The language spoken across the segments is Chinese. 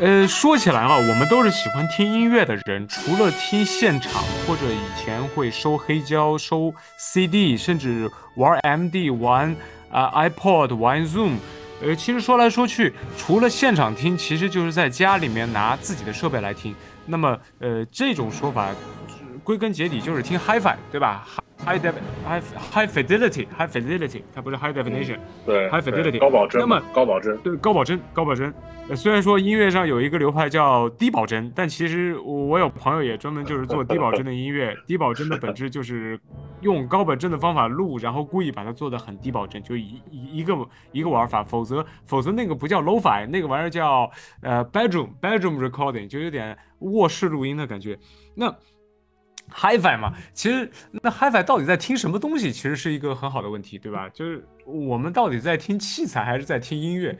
呃，说起来啊，我们都是喜欢听音乐的人，除了听现场，或者以前会收黑胶、收 CD，甚至玩 MD、玩啊 iPod、玩 Zoom。呃，其实说来说去，除了现场听，其实就是在家里面拿自己的设备来听。那么，呃，这种说法归根结底就是听 HiFi，对吧？High def high high fidelity high fidelity，它不是 high definition，对 high fidelity 高保真。那么高保真，对高保真高保真。呃，虽然说音乐上有一个流派叫低保真，但其实我有朋友也专门就是做低保真的音乐。低保真的本质就是用高保真的方法录，然后故意把它做的很低保真，就一一一个一个玩法。否则否则那个不叫 low-fi，那个玩意儿叫呃 bedroom bedroom recording，就有点卧室录音的感觉。那 HiFi 嘛，其实那 HiFi 到底在听什么东西，其实是一个很好的问题，对吧？就是我们到底在听器材还是在听音乐？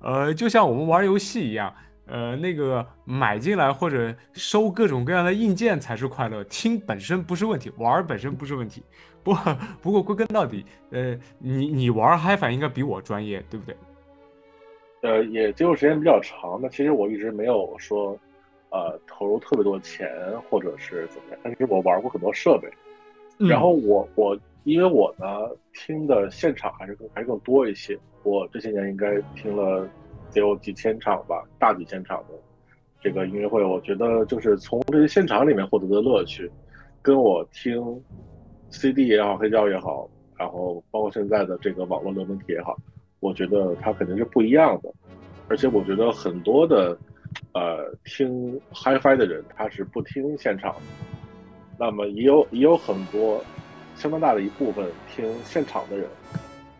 呃，就像我们玩游戏一样，呃，那个买进来或者收各种各样的硬件才是快乐，听本身不是问题，玩本身不是问题。不不过归根到底，呃，你你玩 HiFi 应该比我专业，对不对？呃，也接触时间比较长，那其实我一直没有说。呃，投入特别多钱，或者是怎么样？但是我玩过很多设备，然后我我因为我呢听的现场还是更还是更多一些。我这些年应该听了得有几千场吧，大几千场的这个音乐会。我觉得就是从这些现场里面获得的乐趣，跟我听 CD 也好，黑胶也好，然后包括现在的这个网络流媒体也好，我觉得它肯定是不一样的。而且我觉得很多的。呃，听 HiFi 的人他是不听现场的，那么也有也有很多相当大的一部分听现场的人，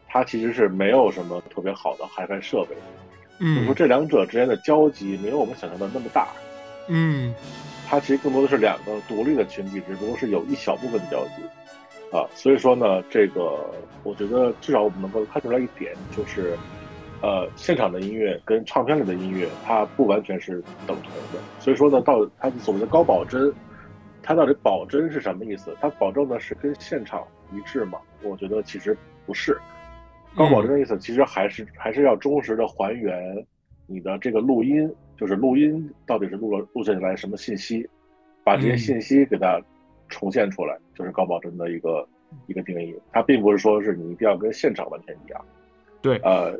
他其实是没有什么特别好的 HiFi 设备，嗯，就说这两者之间的交集没有我们想象的那么大，嗯，它其实更多的是两个独立的群体，只不过是有一小部分的交集，啊，所以说呢，这个我觉得至少我们能够看出来一点就是。呃，现场的音乐跟唱片里的音乐，它不完全是等同的。所以说呢，到它所谓的高保真，它到底保真是什么意思？它保证的是跟现场一致吗？我觉得其实不是。高保真的意思其实还是还是要忠实的还原你的这个录音，就是录音到底是录了录下来什么信息，把这些信息给它重现出来，就是高保真的一个一个定义。它并不是说是你一定要跟现场完全一样。对，呃。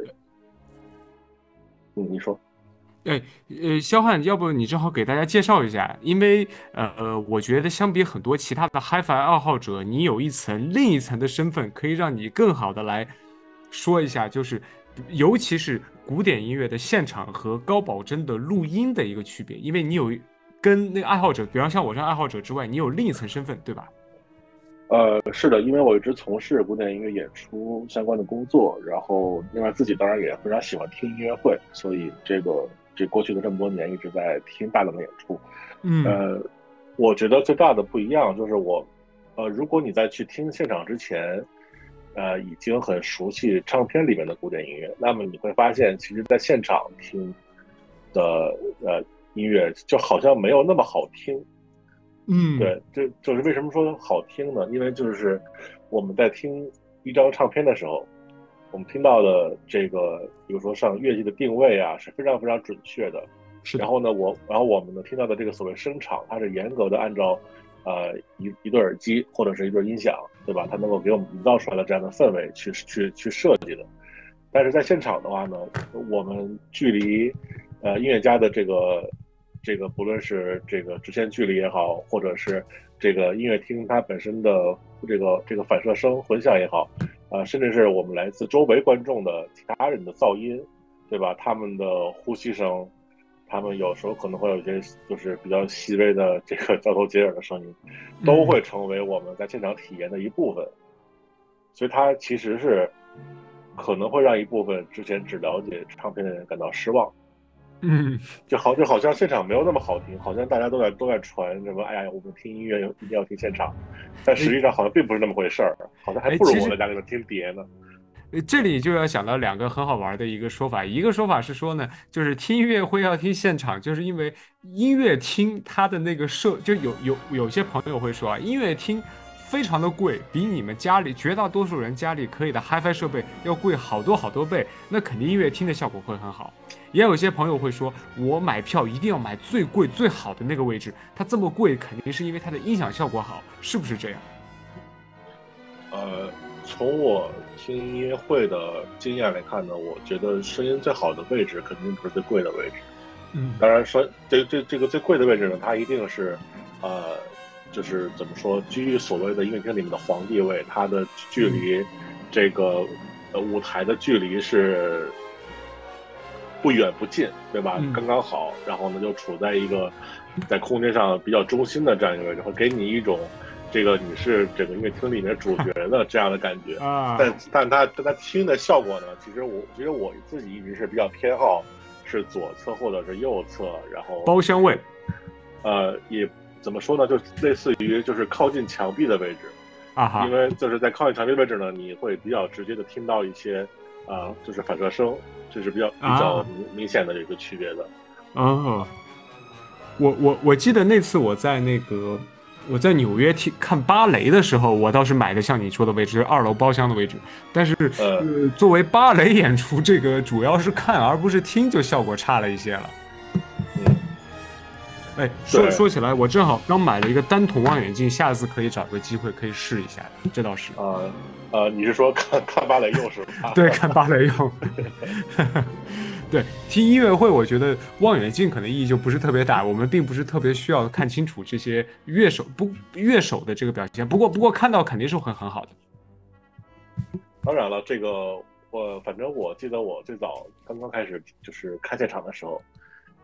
嗯，你说，哎，呃，肖汉，要不你正好给大家介绍一下，因为呃呃，我觉得相比很多其他的 HiFi 爱好者，你有一层另一层的身份，可以让你更好的来说一下，就是尤其是古典音乐的现场和高保真的录音的一个区别，因为你有跟那个爱好者，比方像我这样爱好者之外，你有另一层身份，对吧？呃，是的，因为我一直从事古典音乐演出相关的工作，然后另外自己当然也非常喜欢听音乐会，所以这个这过去的这么多年一直在听大量的演出。嗯，呃，我觉得最大的不一样就是我，呃，如果你在去听现场之前，呃，已经很熟悉唱片里面的古典音乐，那么你会发现，其实在现场听的呃音乐就好像没有那么好听。嗯，对，这就是为什么说好听呢？因为就是我们在听一张唱片的时候，我们听到的这个，比如说像乐器的定位啊，是非常非常准确的。是。然后呢，我然后我们呢听到的这个所谓声场，它是严格的按照呃一一对耳机或者是一对音响，对吧？它能够给我们营造出来的这样的氛围去去去设计的。但是在现场的话呢，我们距离呃音乐家的这个。这个不论是这个直线距离也好，或者是这个音乐厅它本身的这个这个反射声混响也好，啊，甚至是我们来自周围观众的其他人的噪音，对吧？他们的呼吸声，他们有时候可能会有一些就是比较细微的这个交头接耳的声音，都会成为我们在现场体验的一部分。所以它其实是可能会让一部分之前只了解唱片的人感到失望。嗯，就好就好像现场没有那么好听，好像大家都在都在传什么，哎呀，我们听音乐一定要听现场，但实际上好像并不是那么回事儿，好像还不如我在家里面听碟呢。这里就要想到两个很好玩的一个说法，一个说法是说呢，就是听音乐会要听现场，就是因为音乐厅它的那个设，就有有有些朋友会说啊，音乐厅非常的贵，比你们家里绝大多数人家里可以的 HiFi 设备要贵好多好多倍，那肯定音乐听的效果会很好。也有些朋友会说，我买票一定要买最贵最好的那个位置，它这么贵肯定是因为它的音响效果好，是不是这样？呃，从我听音乐会的经验来看呢，我觉得声音最好的位置肯定不是最贵的位置。嗯，当然说这这这个最贵的位置呢，它一定是，呃，就是怎么说，居于所谓的音乐厅里面的皇帝位，它的距离这个呃舞台的距离是不远不近，对吧？刚刚好，然后呢，就处在一个在空间上比较中心的这样一个位置，会给你一种这个你是整个音乐厅里面主角 的这样的感觉啊。但但他但他听的效果呢，其实我其实我自己一直是比较偏好。是左侧或者是右侧，然后包厢位，呃，也怎么说呢？就类似于就是靠近墙壁的位置啊哈，因为就是在靠近墙壁位置呢，你会比较直接的听到一些啊，就是反射声，这是比较比较明明显的一个区别的。哦，我我我记得那次我在那个。我在纽约听看芭蕾的时候，我倒是买的像你说的位置，二楼包厢的位置。但是，呃，作为芭蕾演出，这个主要是看而不是听，就效果差了一些了。嗯，哎，说说起来，我正好刚买了一个单筒望远镜，下次可以找个机会可以试一下。这倒是。呃，呃，你是说看看芭蕾用是吧？对，看芭蕾用。对，听音乐会，我觉得望远镜可能意义就不是特别大。我们并不是特别需要看清楚这些乐手不乐手的这个表现。不过，不过看到肯定是会很好的。当然了，这个我反正我记得我最早刚刚开始就是看现场的时候，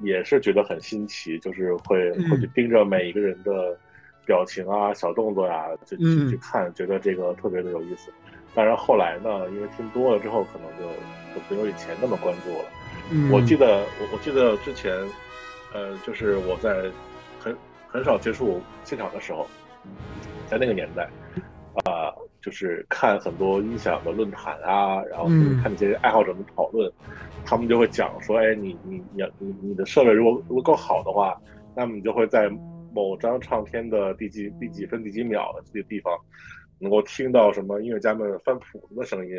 也是觉得很新奇，就是会会去盯着每一个人的表情啊、小动作呀，就去去看，觉得这个特别的有意思。当然后来呢，因为听多了之后，可能就就没有以前那么关注了。我记得，我我记得之前，呃，就是我在很很少接触现场的时候，在那个年代，啊，就是看很多音响的论坛啊，然后看那些爱好者们讨论，他们就会讲说，哎，你你你你你的设备如果如果够好的话，那么你就会在某张唱片的第几第几分第几秒的这个地方，能够听到什么音乐家们翻谱子的声音。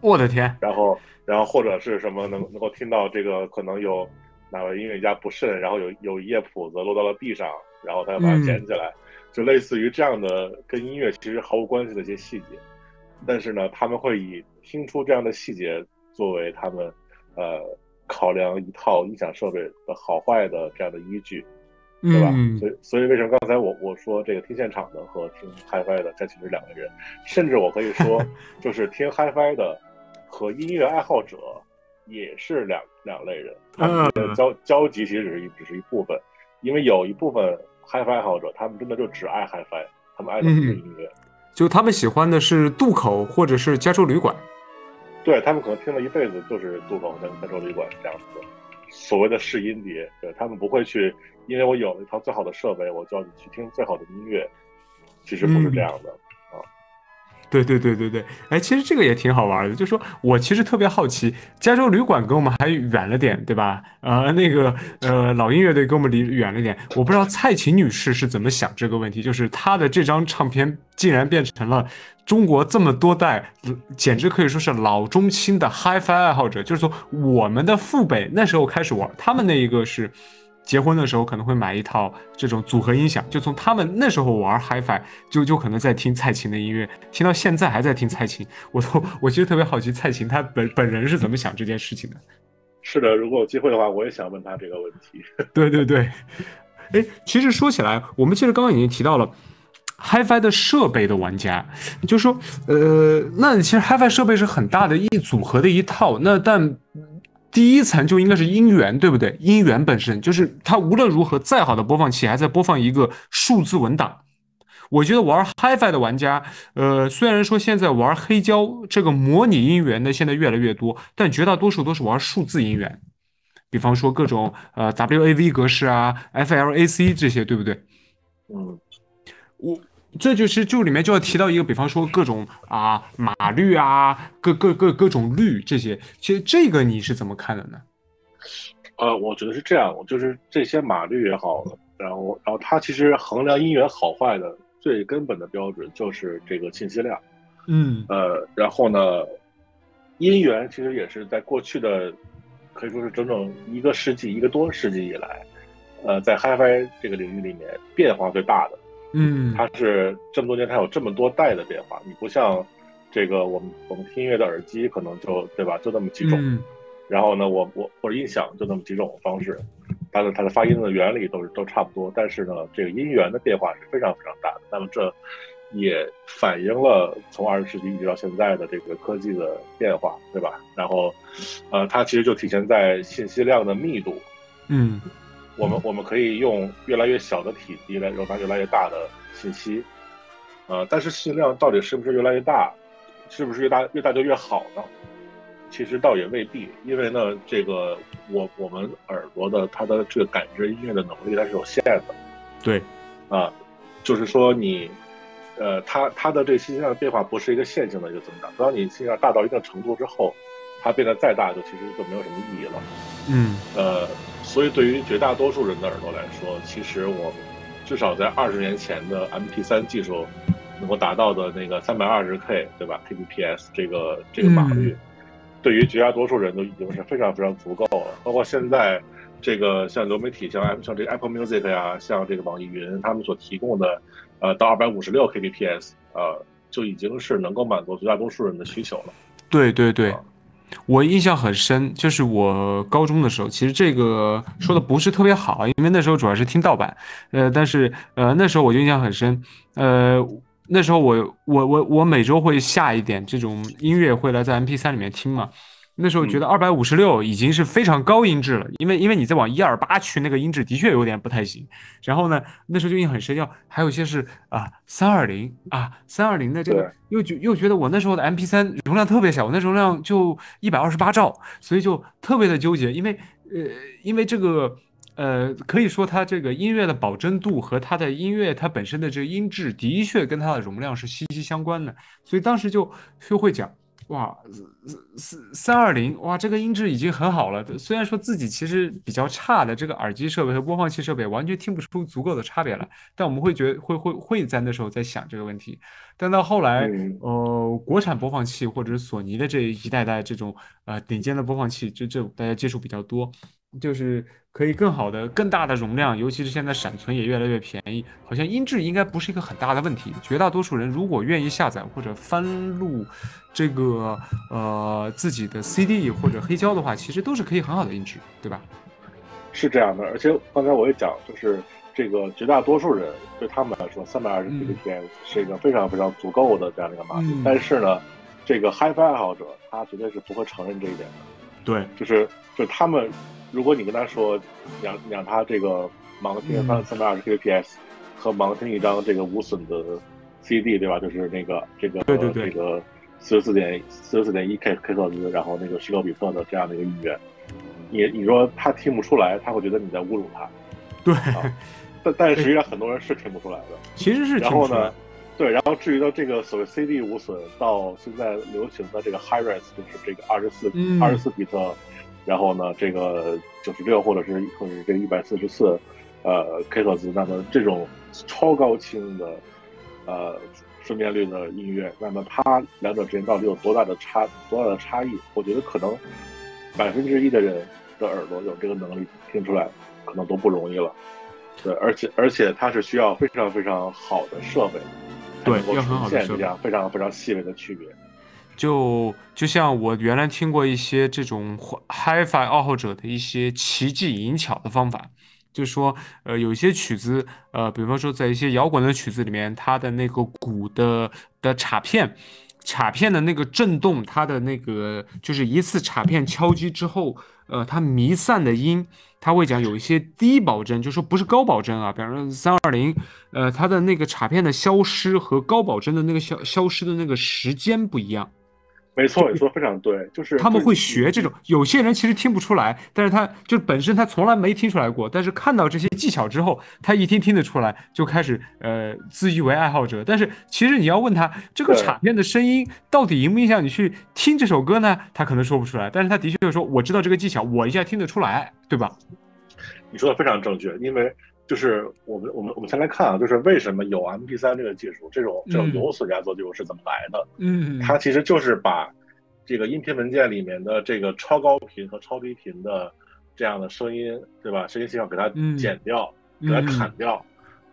我的天！然后，然后或者是什么能能够听到这个可能有哪位音乐家不慎，然后有有一页谱子落到了地上，然后他要把它捡起来，就类似于这样的跟音乐其实毫无关系的一些细节，但是呢，他们会以听出这样的细节作为他们呃考量一套音响设备的好坏的这样的依据。对吧？所以，所以为什么刚才我我说这个听现场的和听 HiFi 的，这其实两个人，甚至我可以说，就是听 HiFi 的和音乐爱好者也是两两类人。他们的交交集其实只是一只是一部分，因为有一部分 HiFi 爱好者，他们真的就只爱 HiFi，他们爱的不是音乐，就他们喜欢的是渡口或者是加州旅馆。对他们可能听了一辈子就是渡口跟加州旅馆这样子，所谓的试音碟，对他们不会去。因为我有了一套最好的设备，我就要去听最好的音乐，其实不是这样的啊。对对对对对，哎，其实这个也挺好玩的，就说我其实特别好奇，加州旅馆跟我们还远了点，对吧？呃，那个呃，老音乐队跟我们离远了点，我不知道蔡琴女士是怎么想这个问题，就是她的这张唱片竟然变成了中国这么多代，简直可以说是老中青的 HiFi 爱好者，就是说我们的父辈那时候开始玩，他们那一个是。结婚的时候可能会买一套这种组合音响，就从他们那时候玩 HiFi，就就可能在听蔡琴的音乐，听到现在还在听蔡琴。我都我其实特别好奇蔡琴她本本人是怎么想这件事情的。是的，如果有机会的话，我也想问他这个问题。对 对对，哎，其实说起来，我们其实刚刚已经提到了 HiFi 的设备的玩家，就说呃，那其实 HiFi 设备是很大的一组合的一套，那但。第一层就应该是音源，对不对？音源本身就是它无论如何再好的播放器，还在播放一个数字文档。我觉得玩 HiFi 的玩家，呃，虽然说现在玩黑胶这个模拟音源的现在越来越多，但绝大多数都是玩数字音源，比方说各种呃 WAV 格式啊、FLAC 这些，对不对？嗯，我。这就是就里面就要提到一个，比方说各种啊码率啊，各各各各种率这些，其实这个你是怎么看的呢？呃，我觉得是这样，就是这些码率也好，然后然后它其实衡量音源好坏的最根本的标准就是这个信息量。嗯，呃，然后呢，音源其实也是在过去的可以说是整整一个世纪、一个多世纪以来，呃，在 HiFi 这个领域里面变化最大的。嗯，它是这么多年它有这么多代的变化，你不像这个我们我们听音乐的耳机可能就对吧，就那么几种。然后呢，我我或者音响就那么几种方式，它的它的发音的原理都是都差不多，但是呢，这个音源的变化是非常非常大的。那么这也反映了从二十世纪一直到现在的这个科技的变化，对吧？然后，呃，它其实就体现在信息量的密度。嗯，我们我们可以用越来越小的体积来容纳越来越大的信息，呃，但是信息量到底是不是越来越大？是不是越大越大就越好呢？其实倒也未必，因为呢，这个我我们耳朵的它的这个感知音乐的能力它是有限的，对，啊，就是说你，呃，它它的这个信息量的变化不是一个线性的一个增长，当你信息量大到一定程度之后，它变得再大就其实就没有什么意义了，嗯，呃，所以对于绝大多数人的耳朵来说，其实我至少在二十年前的 MP3 技术能够达到的那个三百二十 K 对吧，kbps 这个这个码率。对于绝大多数人都已经是非常非常足够了，包括现在这个像流媒体，像像这个 Apple Music 呀，像这个网易云，他们所提供的，呃，到二百五十六 kbps，呃，就已经是能够满足绝大多数人的需求了。对对对，我印象很深，就是我高中的时候，其实这个说的不是特别好，因为那时候主要是听盗版，呃，但是呃那时候我就印象很深，呃。那时候我我我我每周会下一点这种音乐，会来在 M P 三里面听嘛。那时候觉得二百五十六已经是非常高音质了，因为因为你再往一二八去，那个音质的确有点不太行。然后呢，那时候就印象很深，要还有一些是啊三二零啊三二零的这个，又觉又觉得我那时候的 M P 三容量特别小，我那容量就一百二十八兆，所以就特别的纠结，因为呃因为这个。呃，可以说它这个音乐的保真度和它的音乐它本身的这个音质的确跟它的容量是息息相关的，所以当时就就会讲，哇，三三二零，哇，这个音质已经很好了。虽然说自己其实比较差的这个耳机设备和播放器设备完全听不出足够的差别来，但我们会觉会会会在那时候在想这个问题。但到后来，呃，国产播放器或者是索尼的这一代代这种呃顶尖的播放器，这这大家接触比较多。就是可以更好的、更大的容量，尤其是现在闪存也越来越便宜，好像音质应该不是一个很大的问题。绝大多数人如果愿意下载或者翻录这个呃自己的 CD 或者黑胶的话，其实都是可以很好的音质，对吧？是这样的，而且刚才我也讲，就是这个绝大多数人对他们来说，三百二十 kbps 是一个非常非常足够的这样的一个码率。但是呢，这个 HiFi 爱好者他绝对是不会承认这一点的。对，就是就是他们。如果你跟他说，让让他这个盲听三三百二十 kbps 和盲听一张这个无损的 CD，对吧？就是那个这个对对对这个四十四点四十四点一 K K 赫兹，然后那个十六比特的这样的一个音乐，你你说他听不出来，他会觉得你在侮辱他。对，但但是实际上很多人是听不出来的。其实是然后呢，对，然后至于到这个所谓 CD 无损，到现在流行的这个 High Res，就是这个二十四二十四比特。然后呢，这个九十六或者是或者是这个一百四十四，呃，K 赫兹，那么这种超高清的，呃，分辨率的音乐，那么它两者之间到底有多大的差多大的差异？我觉得可能百分之一的人的耳朵有这个能力听出来，可能都不容易了。对，而且而且它是需要非常非常好的设备，对，要呈现这样非常非常细微的区别。就就像我原来听过一些这种 HiFi 爱好者的一些奇技淫巧的方法，就是说，呃，有一些曲子，呃，比方说在一些摇滚的曲子里面，它的那个鼓的的镲片，镲片的那个震动，它的那个就是一次镲片敲击之后，呃，它弥散的音，它会讲有一些低保真，就说不是高保真啊，比方说三二零，呃，它的那个镲片的消失和高保真的那个消消失的那个时间不一样。没错，你说的非常对，就是他们会学这种。有些人其实听不出来，但是他就本身他从来没听出来过，但是看到这些技巧之后，他一听听得出来，就开始呃自诩为爱好者。但是其实你要问他这个场面的声音到底影不影响你去听这首歌呢？他可能说不出来，但是他的确说我知道这个技巧，我一下听得出来，对吧？你说的非常正确，因为。就是我们我们我们先来看啊，就是为什么有 MP 三这个技术，这种这种有损压缩技术是怎么来的？嗯，它其实就是把这个音频文件里面的这个超高频和超低频的这样的声音，对吧？声音信号给它剪掉，给它砍掉，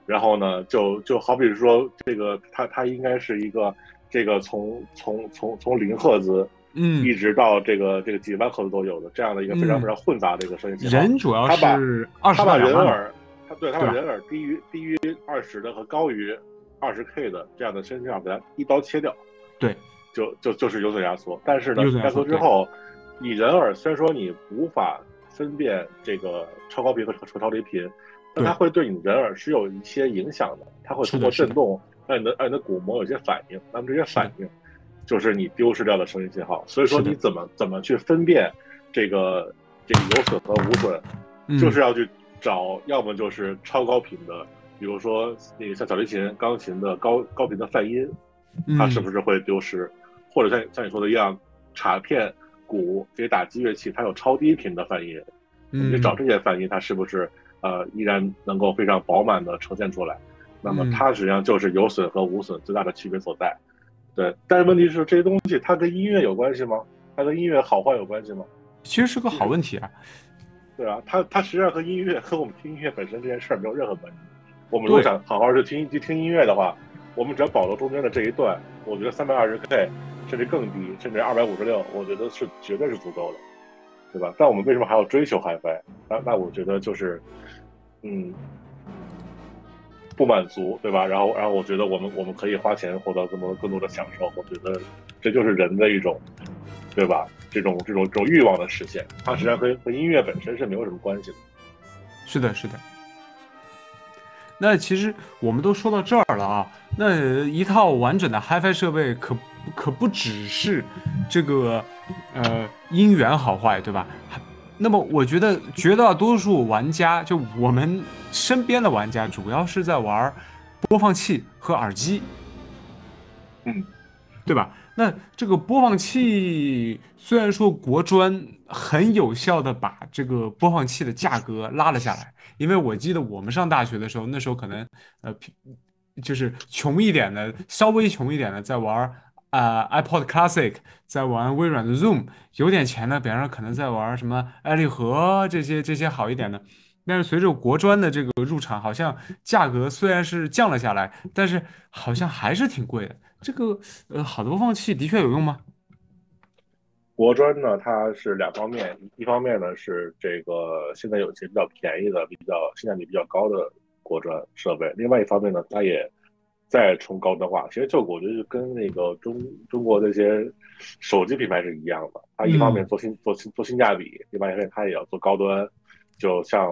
然后呢，就就好比说这个它它应该是一个这个从从从从零赫兹。嗯，一直到这个这个几万赫兹都有的这样的一个非常非常混杂的一个声音信号。人主要是二十他把人耳，他对他把人耳低于低于二十的和高于二十 K 的这样的声音给它一刀切掉。对，就就就是有损压缩。但是呢，压缩之后，你人耳虽然说你无法分辨这个超高频和超超低频，但它会对你人耳是有一些影响的。它会通过震动让你的让你的鼓膜有些反应。那么这些反应。就是你丢失掉的声音信号，所以说你怎么怎么去分辨这个这个有损和无损，就是要去找，要么就是超高频的，比如说那个像小提琴、钢琴的高高频的泛音，它是不是会丢失？或者像像你说的一样，镲片、鼓这些打击乐器，它有超低频的泛音，你找这些泛音，它是不是呃依然能够非常饱满的呈现出来？那么它实际上就是有损和无损最大的区别所在。对，但是问题是这些东西它跟音乐有关系吗？它跟音乐好坏有关系吗？其实是个好问题啊。对啊，它它实际上和音乐和我们听音乐本身这件事儿没有任何关系。我们如果想好好去听去听音乐的话，我们只要保留中间的这一段，我觉得三百二十 K 甚至更低，甚至二百五十六，我觉得是绝对是足够的，对吧？但我们为什么还要追求 HiFi？那那我觉得就是，嗯。不满足，对吧？然后，然后我觉得我们我们可以花钱获得更多更多的享受。我觉得这就是人的一种，对吧？这种这种这种欲望的实现，它实际上和和音乐本身是没有什么关系的。是的，是的。那其实我们都说到这儿了啊，那一套完整的 HiFi 设备可可不只是这个呃音源好坏，对吧？那么我觉得绝大多数玩家，就我们身边的玩家，主要是在玩播放器和耳机，嗯，对吧？那这个播放器虽然说国专很有效的把这个播放器的价格拉了下来，因为我记得我们上大学的时候，那时候可能呃，就是穷一点的，稍微穷一点的在玩。啊，iPod Classic 在玩微软的 Zoom，有点钱的，比方说可能在玩什么爱立和这些这些好一点的。但是随着国专的这个入场，好像价格虽然是降了下来，但是好像还是挺贵的。这个呃，好的播放器的确有用吗？国专呢，它是两方面，一方面呢是这个现在有些比较便宜的、比较性价比比较高的国专设备，另外一方面呢，它也。在冲高端化，其实就我觉得就跟那个中中国那些手机品牌是一样的，它一方面做性做性做性价比，另外一方面它也要做高端，就像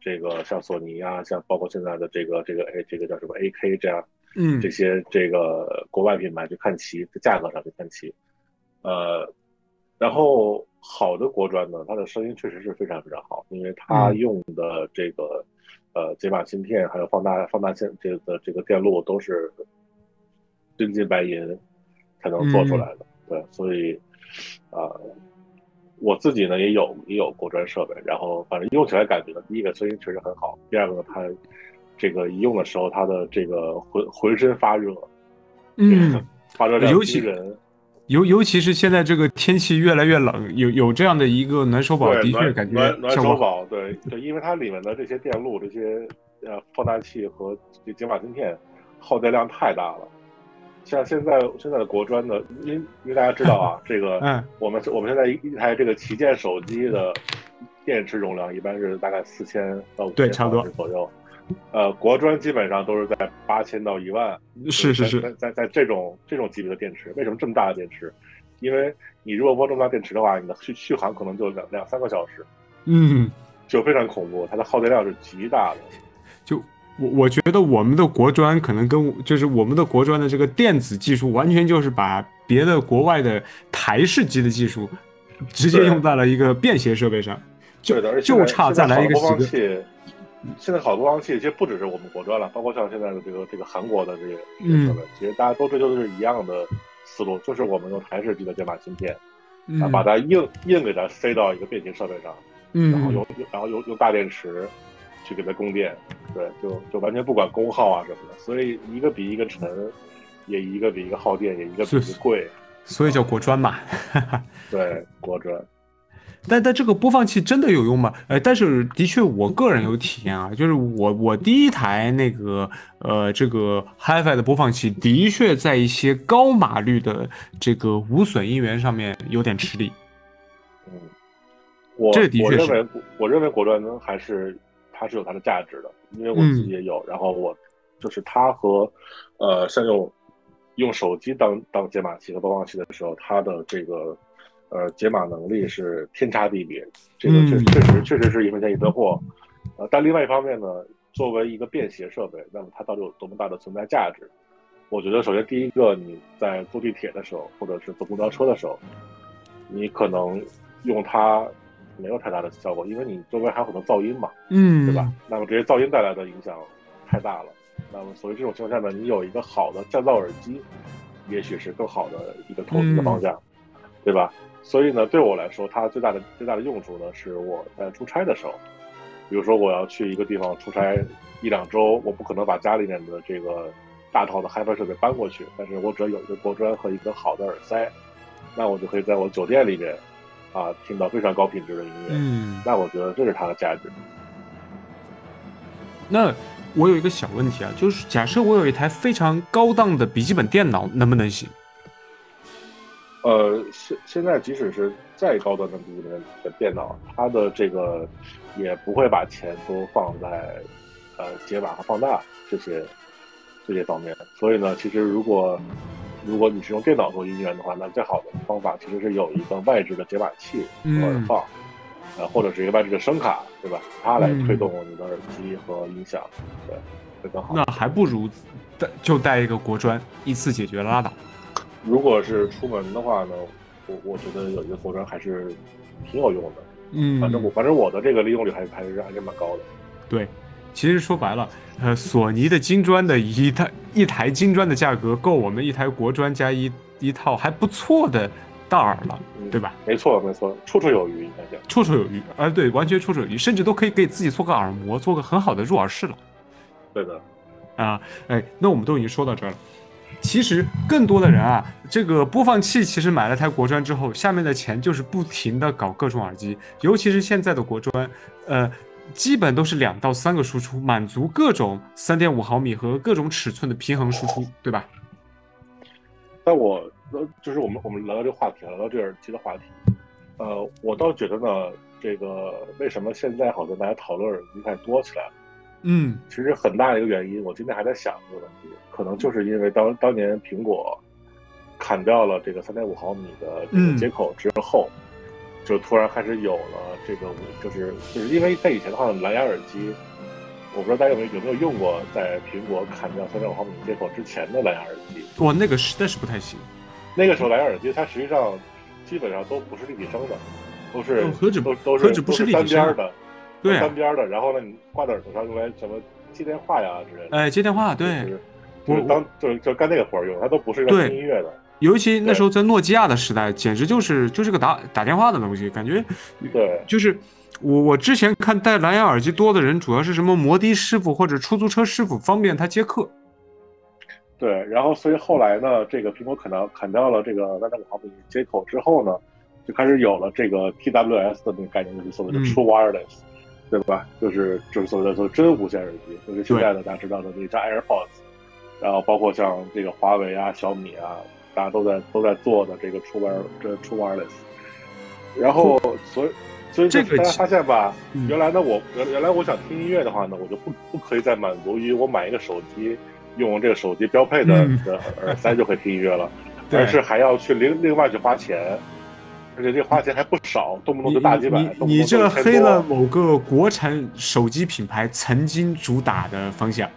这个像索尼啊，像包括现在的这个这个哎这个叫什么 AK 这样，嗯，这些这个国外品牌去看齐，在价格上去看齐，呃，然后好的国专呢，它的声音确实是非常非常好，因为它用的这个。呃，解码芯片还有放大放大线这个这个电路都是真金白银才能做出来的，对，所以啊，我自己呢也有也有国专设备，然后反正用起来感觉第一个声音确实很好，第二个它这个一用的时候它的这个浑浑身发热，嗯，发热量惊人。尤尤其是现在这个天气越来越冷，有有这样的一个暖手宝，的确感觉暖暖手宝，对对，因为它里面的这些电路、这些呃放大器和这解码芯片耗电量太大了。像现在现在的国专的，因因为大家知道啊，这个嗯，我们我们现在一台这个旗舰手机的电池容量一般是大概四千到五千毫安左右。呃，国专基本上都是在八千到一万，是是是，在在在这种这种级别的电池，为什么这么大的电池？因为你如果播这么大电池的话，你的续续航可能就两两三个小时，嗯，就非常恐怖，它的耗电量是极大的。就我我觉得我们的国专可能跟就是我们的国专的这个电子技术，完全就是把别的国外的台式机的技术直接用在了一个便携设备上，就就差再来一个几个。现在好多播放器其实不只是我们国专了，包括像现在的这个这个韩国的这些设备，其实大家都追求的是一样的思路，就是我们用台式机的解码芯片，啊，把它硬硬给它塞到一个变形设备上，然后用然后用用大电池去给它供电，对，就就完全不管功耗啊什么的，所以一个比一个沉，也一个比一个耗电，也一个比一个贵，所以叫国专嘛。对，国专。但但这个播放器真的有用吗？呃，但是的确我个人有体验啊，就是我我第一台那个呃这个 HiFi 的播放器的确在一些高码率的这个无损音源上面有点吃力。嗯，我我认为我认为果断呢还是它是有它的价值的，因为我自己也有，然后我就是它和呃像用用手机当当解码器和播放器的时候，它的这个。呃，解码能力是天差地别，这个确确实确实是一分钱一分货。呃，但另外一方面呢，作为一个便携设备，那么它到底有多么大的存在价值？我觉得，首先第一个，你在坐地铁的时候，或者是坐公交车的时候，你可能用它没有太大的效果，因为你周围还有很多噪音嘛，嗯，对吧？那么这些噪音带来的影响太大了。那么，所以这种情况下呢，你有一个好的降噪耳机，也许是更好的一个投资的方向，对吧？所以呢，对我来说，它最大的最大的用处呢，是我在出差的时候，比如说我要去一个地方出差一两周，我不可能把家里面的这个大套的 HiFi 设备搬过去，但是我只要有一个国专和一个好的耳塞，那我就可以在我酒店里面啊听到非常高品质的音乐。嗯，那我觉得这是它的价值。那我有一个小问题啊，就是假设我有一台非常高档的笔记本电脑，能不能行？呃，现现在即使是再高端的笔记本的电脑，它的这个也不会把钱都放在呃解码和放大这些这些方面。所以呢，其实如果如果你是用电脑做音源的话，那最好的方法其实是有一个外置的解码器耳放，呃，或者是一个外置的声卡，对吧？它来推动你的耳机和音响，对，会更好。那还不如带就带一个国专，一次解决拉倒。如果是出门的话呢，我我觉得有一个国专还是挺有用的。嗯，反正我反正我的这个利用率还还是还是蛮高的。对，其实说白了，呃，索尼的金砖的一台一台金砖的价格够我们一台国砖加一一套还不错的大耳了，对吧？没错没错，绰绰有余应该讲。绰绰有余啊，对，完全绰绰有余，甚至都可以给自己做个耳膜，做个很好的入耳式了。对的。啊，哎，那我们都已经说到这儿了。其实更多的人啊，这个播放器其实买了台国专之后，下面的钱就是不停的搞各种耳机，尤其是现在的国专，呃，基本都是两到三个输出，满足各种三点五毫米和各种尺寸的平衡输出，对吧？但我呃，就是我们我们聊到这个话题，聊到这耳机的话题，呃，我倒觉得呢，这个为什么现在好像大家讨论耳机太多起来了？嗯，其实很大的一个原因，我今天还在想这个问题，可能就是因为当当年苹果砍掉了这个三点五毫米的这个接口之后，就突然开始有了这个，就是就是因为在以前的话，蓝牙耳机，我不知道大家有没有有没有用过，在苹果砍掉三点五毫米接口之前的蓝牙耳机，哇，那个实在是不太行。那个时候蓝牙耳机它实际上基本上都不是立体声的，都是何止都都是不是立体声的。对，单边的，然后呢，你挂在耳朵上用来什么接电话呀之类的。哎，接电话，对，就是当就是就干那个活用，它都不是用听音乐的。尤其那时候在诺基亚的时代，简直就是就是个打打电话的东西，感觉。对，就是我我之前看戴蓝牙耳机多的人，主要是什么摩的师傅或者出租车师傅，方便他接客。对，然后所以后来呢，这个苹果砍掉砍掉了这个三点五毫米接口之后呢，就开始有了这个 TWS 的那个概念，就是所谓的 True Wireless。对吧？就是就是所谓的说真无线耳机，就是现在的大家知道的那家 AirPods，然后包括像这个华为啊、小米啊，大家都在都在做的这个 True Wire 这 True Wireless。然后所以所以大家发现吧，原来呢我原原来我想听音乐的话呢，我就不不可以再满足于我买一个手机，用这个手机标配的的耳塞就可以听音乐了，而是还要去另另外去花钱。而且这花钱还不少，动不动就大几百。你你这黑了某个国产手机品牌曾经主打的方向，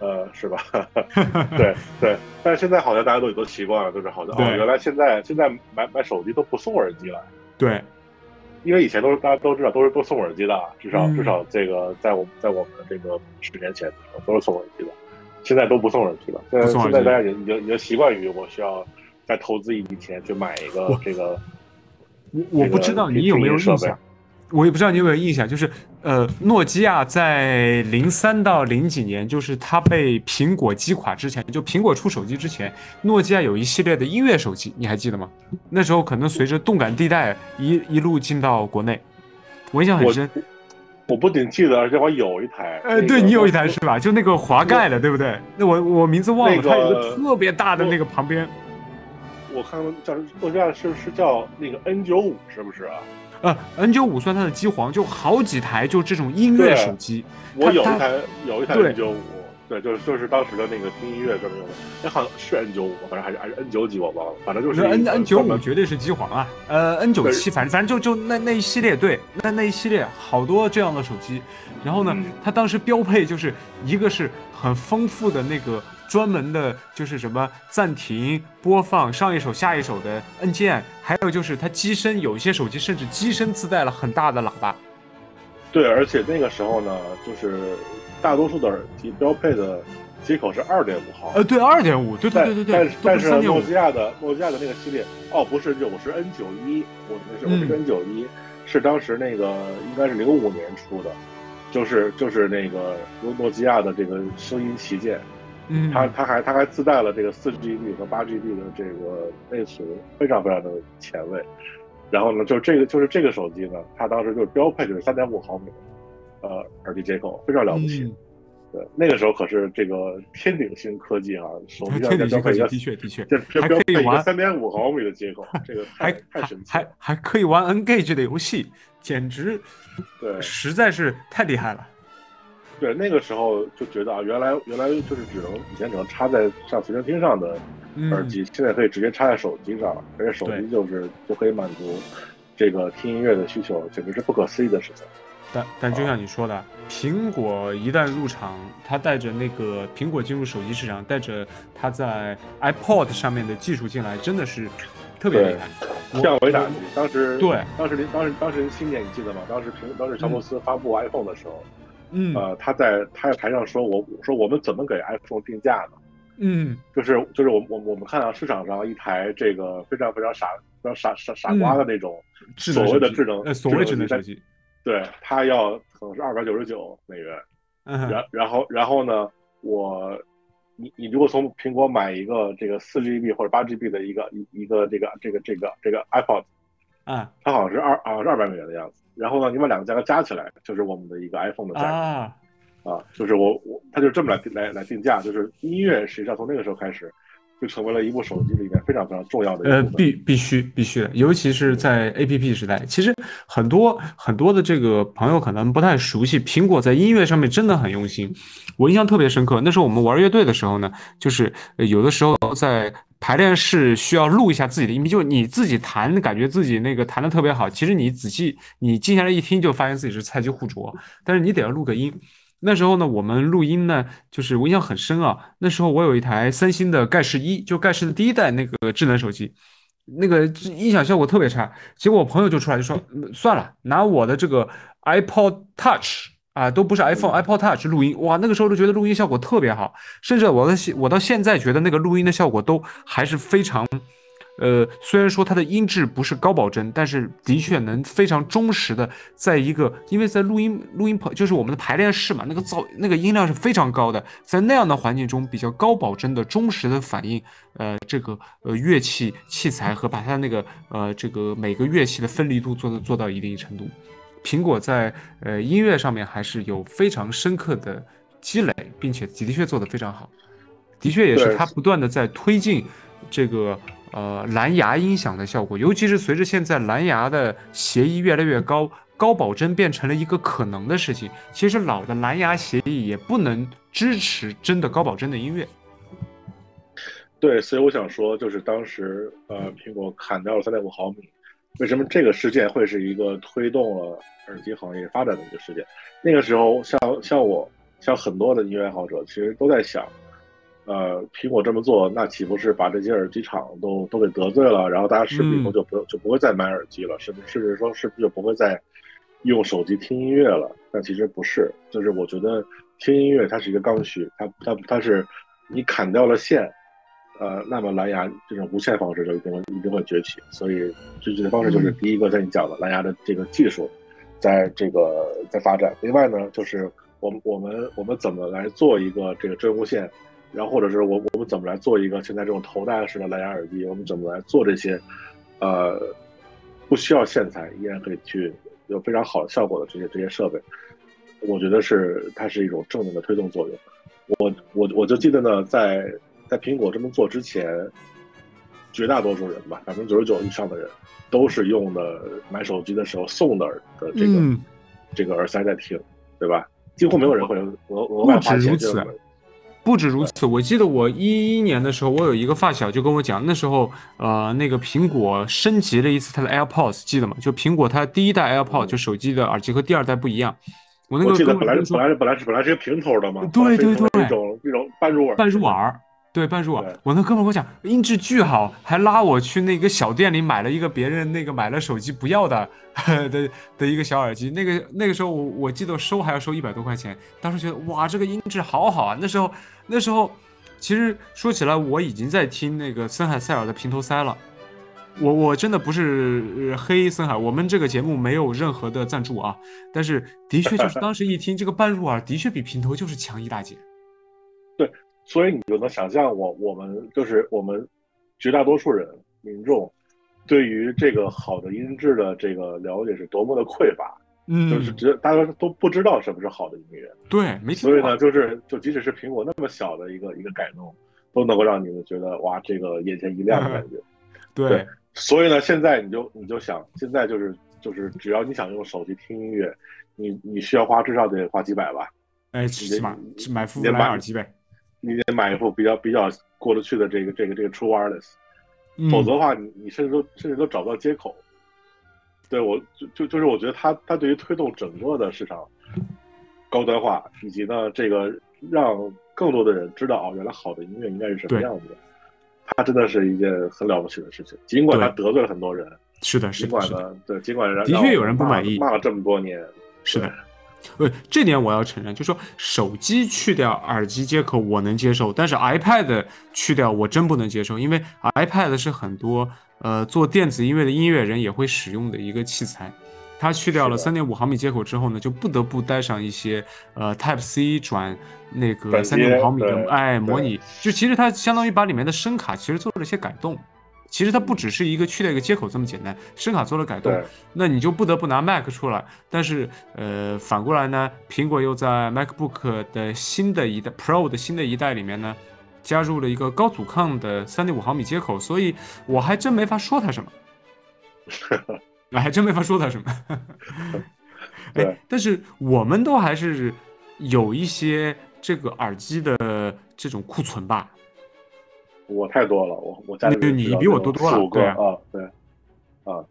呃，是吧？对对，但是现在好像大家都已经习惯了，就是好像哦，原来现在现在买买手机都不送耳机了。对，因为以前都是大家都知道都是都送耳机的，至少至少这个在我们在我们这个十年前的时候都是送耳机的，现在都不送耳机了。现在现在大家已经已经已经习惯于我需要再投资一笔钱去买一个这个。我我不知道你有没有印象，我也不知道你有没有印象，就是呃，诺基亚在零三到零几年，就是它被苹果击垮之前，就苹果出手机之前，诺基亚有一系列的音乐手机，你还记得吗？那时候可能随着动感地带一一路进到国内，我印象很深。我不仅记得，而且我有一台。呃，对你有一台是吧？就那个滑盖的，对不对？那我我名字忘了，它有个特别大的那个旁边。我看叫诺基亚是是叫那个 N 九五是不是啊？呃，N 九五算它的机皇，就好几台就这种音乐手机。我有一台，有一台 N 九五。对，就是就是当时的那个听音乐专门用的，那好像是 N 九五，反正还是还是 N 九几，我忘了，反正就是 N N 九五绝对是机皇啊，呃 N 九七，反正反正就就那那一系列，对，那那一系列好多这样的手机，然后呢，它当时标配就是一个是很丰富的那个专门的，就是什么暂停、播放上一首下一首的按键，还有就是它机身有一些手机甚至机身自带了很大的喇叭，对，而且那个时候呢，就是。大多数的耳机标配的接口是二点五毫，呃，对，二点五，对对对对对。但是但是诺基亚的诺基亚的那个系列，哦，不是，我是 N 九一，我那是我是 N 九一，是当时那个应该是零五年出的，就是就是那个诺诺基亚的这个声音旗舰，嗯，它它还它还自带了这个四 GB 和八 GB 的这个内存，非常非常的前卫。然后呢，就这个就是这个手机呢，它当时就是标配就是三点五毫米。呃，耳机接口非常了不起，对，那个时候可是这个天顶星科技啊，手机上标配一个，的确的确，这还可以玩三点五毫米的接口，这个还太神奇，还还可以玩 Engage 的游戏，简直，对，实在是太厉害了。对，那个时候就觉得啊，原来原来就是只能以前只能插在像随身听上的耳机，现在可以直接插在手机上，而且手机就是就可以满足这个听音乐的需求，简直是不可思议的事情。但但就像你说的，苹果一旦入场，它带着那个苹果进入手机市场，带着它在 iPod 上面的技术进来，真的是特别厉害。降维打击，当时对，当时零当时当时零七年，你记得吗？当时苹当时乔布斯发布 iPhone 的时候，嗯，呃，他在他在台上说，我说我们怎么给 iPhone 定价呢？嗯，就是就是我我我们看到市场上一台这个非常非常傻非常傻傻傻瓜的那种所谓的智能呃所谓智能手机。对他要可能是二百九十九美元，然然后然后呢，我你你如果从苹果买一个这个四 GB 或者八 GB 的一个一一个这个这个这个这个 iPod，啊，它好像是二好像是二百美元的样子。然后呢，你把两个价格加起来，就是我们的一个 iPhone 的价格啊，就是我我它就这么来来来定价，就是音乐实际上从那个时候开始。就成为了一部手机里面非常非常重要的。呃，必必须必须的，尤其是在 A P P 时代，其实很多很多的这个朋友可能不太熟悉，苹果在音乐上面真的很用心。我印象特别深刻，那时候我们玩乐队的时候呢，就是有的时候在排练室需要录一下自己的音频，就你自己弹，感觉自己那个弹的特别好，其实你仔细你静下来一听，就发现自己是菜鸡互啄，但是你得要录个音。那时候呢，我们录音呢，就是我印象很深啊。那时候我有一台三星的盖世一，就盖世的第一代那个智能手机，那个音响效果特别差。结果我朋友就出来就说，算了，拿我的这个 iPod Touch 啊，都不是 iPhone，iPod Touch 录音，哇，那个时候就觉得录音效果特别好，甚至我的我到现在觉得那个录音的效果都还是非常。呃，虽然说它的音质不是高保真，但是的确能非常忠实的在一个，因为在录音录音棚就是我们的排练室嘛，那个噪那个音量是非常高的，在那样的环境中比较高保真的忠实的反映，呃，这个呃乐器器材和把它那个呃这个每个乐器的分离度做的做到一定程度。苹果在呃音乐上面还是有非常深刻的积累，并且的确做得非常好，的确也是它不断的在推进这个。呃，蓝牙音响的效果，尤其是随着现在蓝牙的协议越来越高，高保真变成了一个可能的事情。其实老的蓝牙协议也不能支持真的高保真的音乐。对，所以我想说，就是当时呃，苹果砍掉了三点五毫米，为什么这个事件会是一个推动了耳机行业发展的一个事件？那个时候，像像我，像很多的音乐爱好者，其实都在想。呃，苹果这么做，那岂不是把这些耳机厂都都给得罪了？然后大家是不是以后就不就不会再买耳机了？是不是甚至说是不是就不会再用手机听音乐了？但其实不是，就是我觉得听音乐它是一个刚需，它它它是你砍掉了线，呃，那么蓝牙这种无线方式就一定会一定会崛起。所以这这的方式就是第一个像你讲的蓝牙的这个技术，在这个在发展。另外呢，就是我们我们我们怎么来做一个这个真无线，然后或者是我我们怎么来做一个现在这种头戴式的蓝牙耳机，我们怎么来做这些，呃，不需要线材依然可以去有非常好的效果的这些这些设备，我觉得是它是一种正面的推动作用。我我我就记得呢，在在苹果这么做之前，绝大多数人吧，百分之九十九以上的人都是用的买手机的时候送的耳的这个这个耳塞在听，对吧？几乎没有人会额额外花钱。不止如此，我记得我一一年的时候，我有一个发小就跟我讲，那时候呃，那个苹果升级了一次它的 AirPods，记得吗？就苹果它第一代 AirPods 就手机的耳机和第二代不一样。我那个记得本来本来本来是本来是一个平头的嘛，对对对，一种一种半入耳，半入耳。对，半入耳。我那哥们跟我讲，音质巨好，还拉我去那个小店里买了一个别人那个买了手机不要的 的的一个小耳机。那个那个时候我我记得收还要收一百多块钱，当时觉得哇，这个音质好好啊。那时候那时候其实说起来，我已经在听那个森海塞尔的平头塞了。我我真的不是黑森海，我们这个节目没有任何的赞助啊。但是的确就是 当时一听这个半入耳，的确比平头就是强一大截。对。所以你就能想象，我我们就是我们绝大多数人民众对于这个好的音质的这个了解是多么的匮乏，嗯，就是只大家都不知道什么是好的音乐，对，没所以呢，就是就即使是苹果那么小的一个一个改动，都能够让你们觉得哇，这个眼前一亮的感觉，对，所以呢，现在你就你就想，现在就是就是只要你想用手机听音乐，你你需要花至少得花几百吧，哎，起码买副蓝牙耳机呗。你得买一副比较比较过得去的这个这个这个 True Wireless，否则的话，你你甚至都甚至都找不到接口。对我就就就是我觉得它它对于推动整个的市场高端化，以及呢这个让更多的人知道哦，原来好的音乐应该是什么样子的，它真的是一件很了不起的事情。尽管它得罪了很多人，是的，是的，尽管呢，对，尽管的确有人不满意，骂了这么多年，是的。呃，这点我要承认，就说手机去掉耳机接口我能接受，但是 iPad 去掉我真不能接受，因为 iPad 是很多呃做电子音乐的音乐人也会使用的一个器材，它去掉了三点五毫米接口之后呢，就不得不带上一些呃 Type C 转那个三点五毫米的哎模拟，就其实它相当于把里面的声卡其实做了一些改动。其实它不只是一个去掉一个接口这么简单，声卡做了改动，那你就不得不拿 Mac 出来。但是，呃，反过来呢，苹果又在 MacBook 的新的一代 Pro 的新的一代里面呢，加入了一个高阻抗的3.5毫米接口，所以我还真没法说它什么，我还真没法说它什么。哎，但是我们都还是有一些这个耳机的这种库存吧。我太多了，我我家里你比我多多了，对啊，对啊。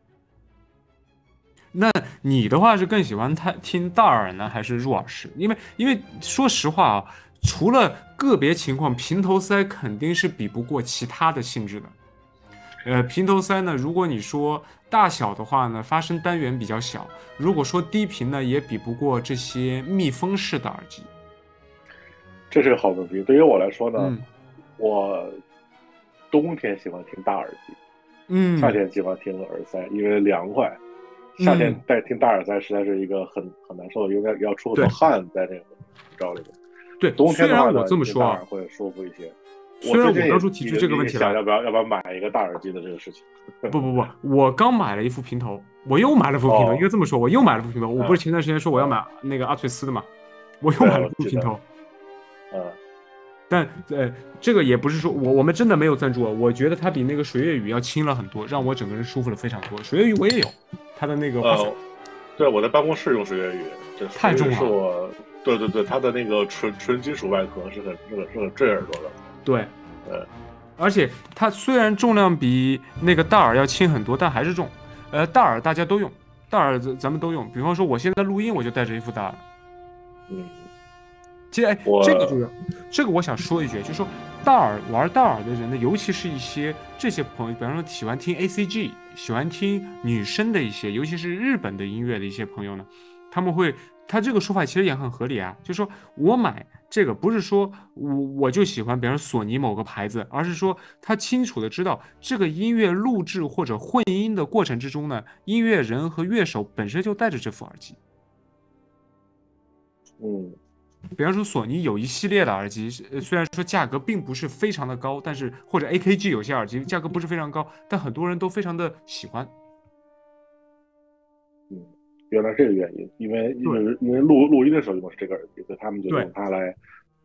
那你的话是更喜欢他听大耳呢，还是入耳式？因为因为说实话啊，除了个别情况，平头塞肯定是比不过其他的性质的。呃，平头塞呢，如果你说大小的话呢，发声单元比较小；如果说低频呢，也比不过这些密封式的耳机。这是个好问题。对于我来说呢，我。冬天喜欢听大耳机，嗯，夏天喜欢听耳塞，因为凉快。夏天戴听大耳塞实在是一个很很难受，因为要出很多汗在那个罩里面。对，冬天的话我这么说会舒服一些。虽然我当初提出这个问题了，要不要要不要买一个大耳机的这个事情？不不不，我刚买了一副平头，我又买了副平头。应该这么说，我又买了副平头。我不是前段时间说我要买那个阿翠斯的嘛，我又买了副平头。嗯。但呃，这个也不是说我我们真的没有赞助啊，我觉得它比那个水月雨要轻了很多，让我整个人舒服了非常多。水月雨我也有，它的那个呃，对，我在办公室用水月雨，这太重了。是我，对对对，它的那个纯纯金属外壳是很是很是很坠耳朵的。对，呃，而且它虽然重量比那个大耳要轻很多，但还是重。呃，大耳大家都用，大耳咱咱们都用。比方说我现在录音，我就带着一副大耳。嗯。其实，哎，这个就是，这个我想说一句，就是说，大耳玩大耳的人呢，尤其是一些这些朋友，比方说喜欢听 A C G，喜欢听女生的一些，尤其是日本的音乐的一些朋友呢，他们会，他这个说法其实也很合理啊，就是说我买这个不是说我我就喜欢，比方索尼某个牌子，而是说他清楚的知道这个音乐录制或者混音的过程之中呢，音乐人和乐手本身就带着这副耳机。嗯，比方说索尼有一系列的耳机，虽然说价格并不是非常的高，但是或者 AKG 有些耳机价格不是非常高，但很多人都非常的喜欢。嗯，原来这个原因，因为因为因为录录音的时候用的是这个耳机，所以他们就用它来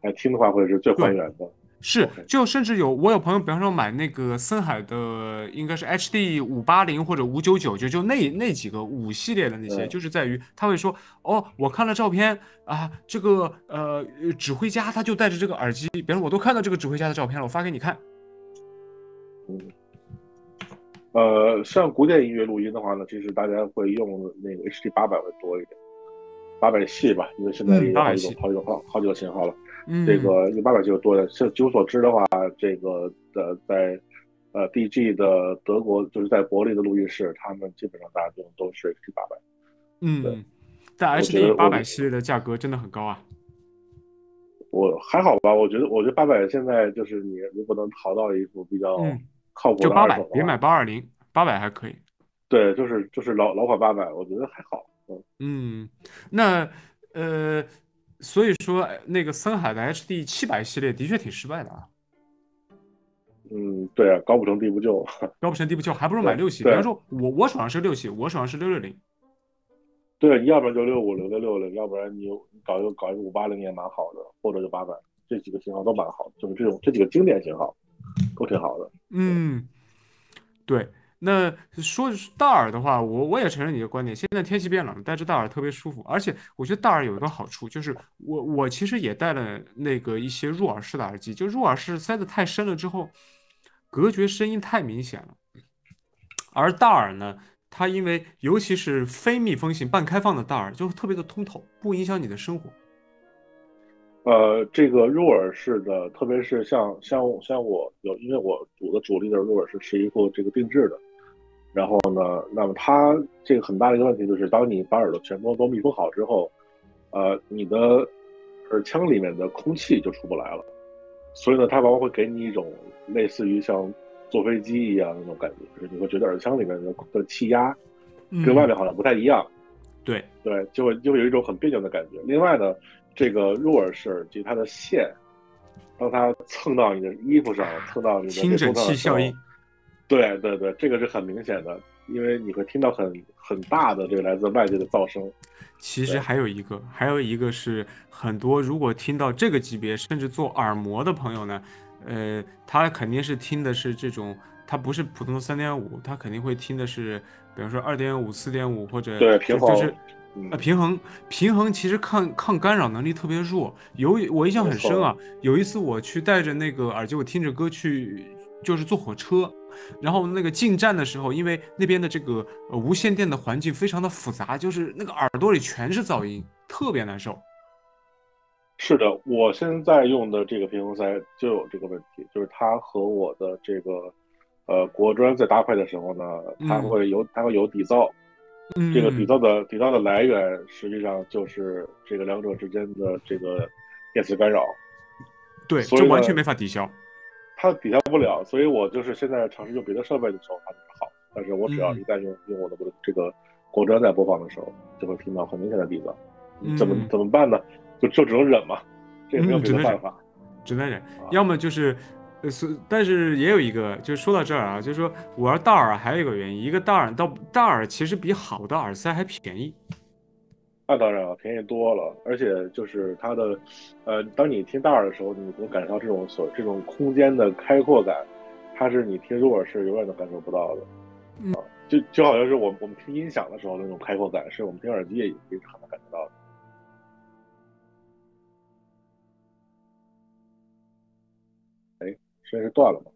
来听的话，会是最还原的。是，就甚至有我有朋友，比方说买那个森海的，应该是 HD 五八零或者五九九就，就那那几个五系列的那些，就是在于他会说，哦，我看了照片啊，这个呃指挥家他就戴着这个耳机，比方我都看到这个指挥家的照片了，我发给你看。嗯，呃，像古典音乐录音的话呢，其实大家会用那个 HD 八百会多一点，八百系吧，因为现在有好几种好几种好好几个型号了。这个用八百就多的，像据我所知的话，这个的在呃 DG 的德国，就是在柏林的录音室，他们基本上大家用都是 HD 八百。嗯，但 HD 八百系列的价格真的很高啊。我还好吧，我觉得，我觉得八百现在就是你如果能淘到一副比较靠谱的，就八百，别买八二零，八百还可以。对，就是就是老老款八百，我觉得还好。嗯嗯，那呃。所以说，那个森海的 HD 七百系列的确挺失败的啊。嗯，对啊，高不 成低不就，高不成低不就，还不如买六系。比方说，我我手上是六系，我手上是六六零。对，你要不然就六五零六六零，要不然你搞一个搞一个五八零也蛮好的，或者就八百，这几个型号都蛮好，就是这种这几个经典型号都挺好的。嗯，对。那说大耳的话，我我也承认你的观点。现在天气变冷，戴着大耳特别舒服。而且我觉得大耳有一个好处，就是我我其实也戴了那个一些入耳式的耳机，就入耳式塞得太深了之后，隔绝声音太明显了。而大耳呢，它因为尤其是非密封型半开放的大耳，就特别的通透，不影响你的生活。呃，这个入耳式的，特别是像像像我有，因为我我的主力的入耳式是一副这个定制的。然后呢，那么它这个很大的一个问题就是，当你把耳朵全部都密封好之后，呃，你的耳腔里面的空气就出不来了。所以呢，它往往会给你一种类似于像坐飞机一样那种感觉，就是你会觉得耳腔里面的的气压跟外面好像不太一样。对对，就会就会有一种很别扭的感觉。另外呢，这个入耳式耳机它的线，当它蹭到你的衣服上，蹭到你的听诊器效应。对对对，这个是很明显的，因为你会听到很很大的这个来自外界的噪声。其实还有一个，还有一个是很多如果听到这个级别，甚至做耳膜的朋友呢，呃，他肯定是听的是这种，他不是普通的三点五，他肯定会听的是，比方说二点五、四点五或者对平衡，就是呃平衡平衡其实抗抗干扰能力特别弱。有我印象很深啊，有一次我去戴着那个耳机，我听着歌去，就是坐火车。然后那个进站的时候，因为那边的这个呃无线电的环境非常的复杂，就是那个耳朵里全是噪音，特别难受。是的，我现在用的这个平衡塞就有这个问题，就是它和我的这个呃国专在搭配的时候呢，它会有它会有底噪，这个底噪的底噪的来源实际上就是这个两者之间的这个电磁干扰。对，这完全没法抵消。它抵消不了，所以我就是现在尝试用别的设备的时候，它就是好。但是我只要一旦用用我的这个国专在播放的时候，就会听到很明显的底噪。怎么怎么办呢？就就只能忍嘛，这也没有别的办法，只能忍。要么就是，呃，是，但是也有一个，就是说到这儿啊，就是说我玩大耳还有一个原因，一个大耳到大耳其实比好的耳塞还便宜。那当然了，便宜多了，而且就是它的，呃，当你听大耳的时候，你能感受到这种所这种空间的开阔感，它是你听入耳是永远都感受不到的，嗯，就就好像是我我们听音响的时候那种开阔感，是我们听耳机也也很能感觉到的。哎，声音是断了吗？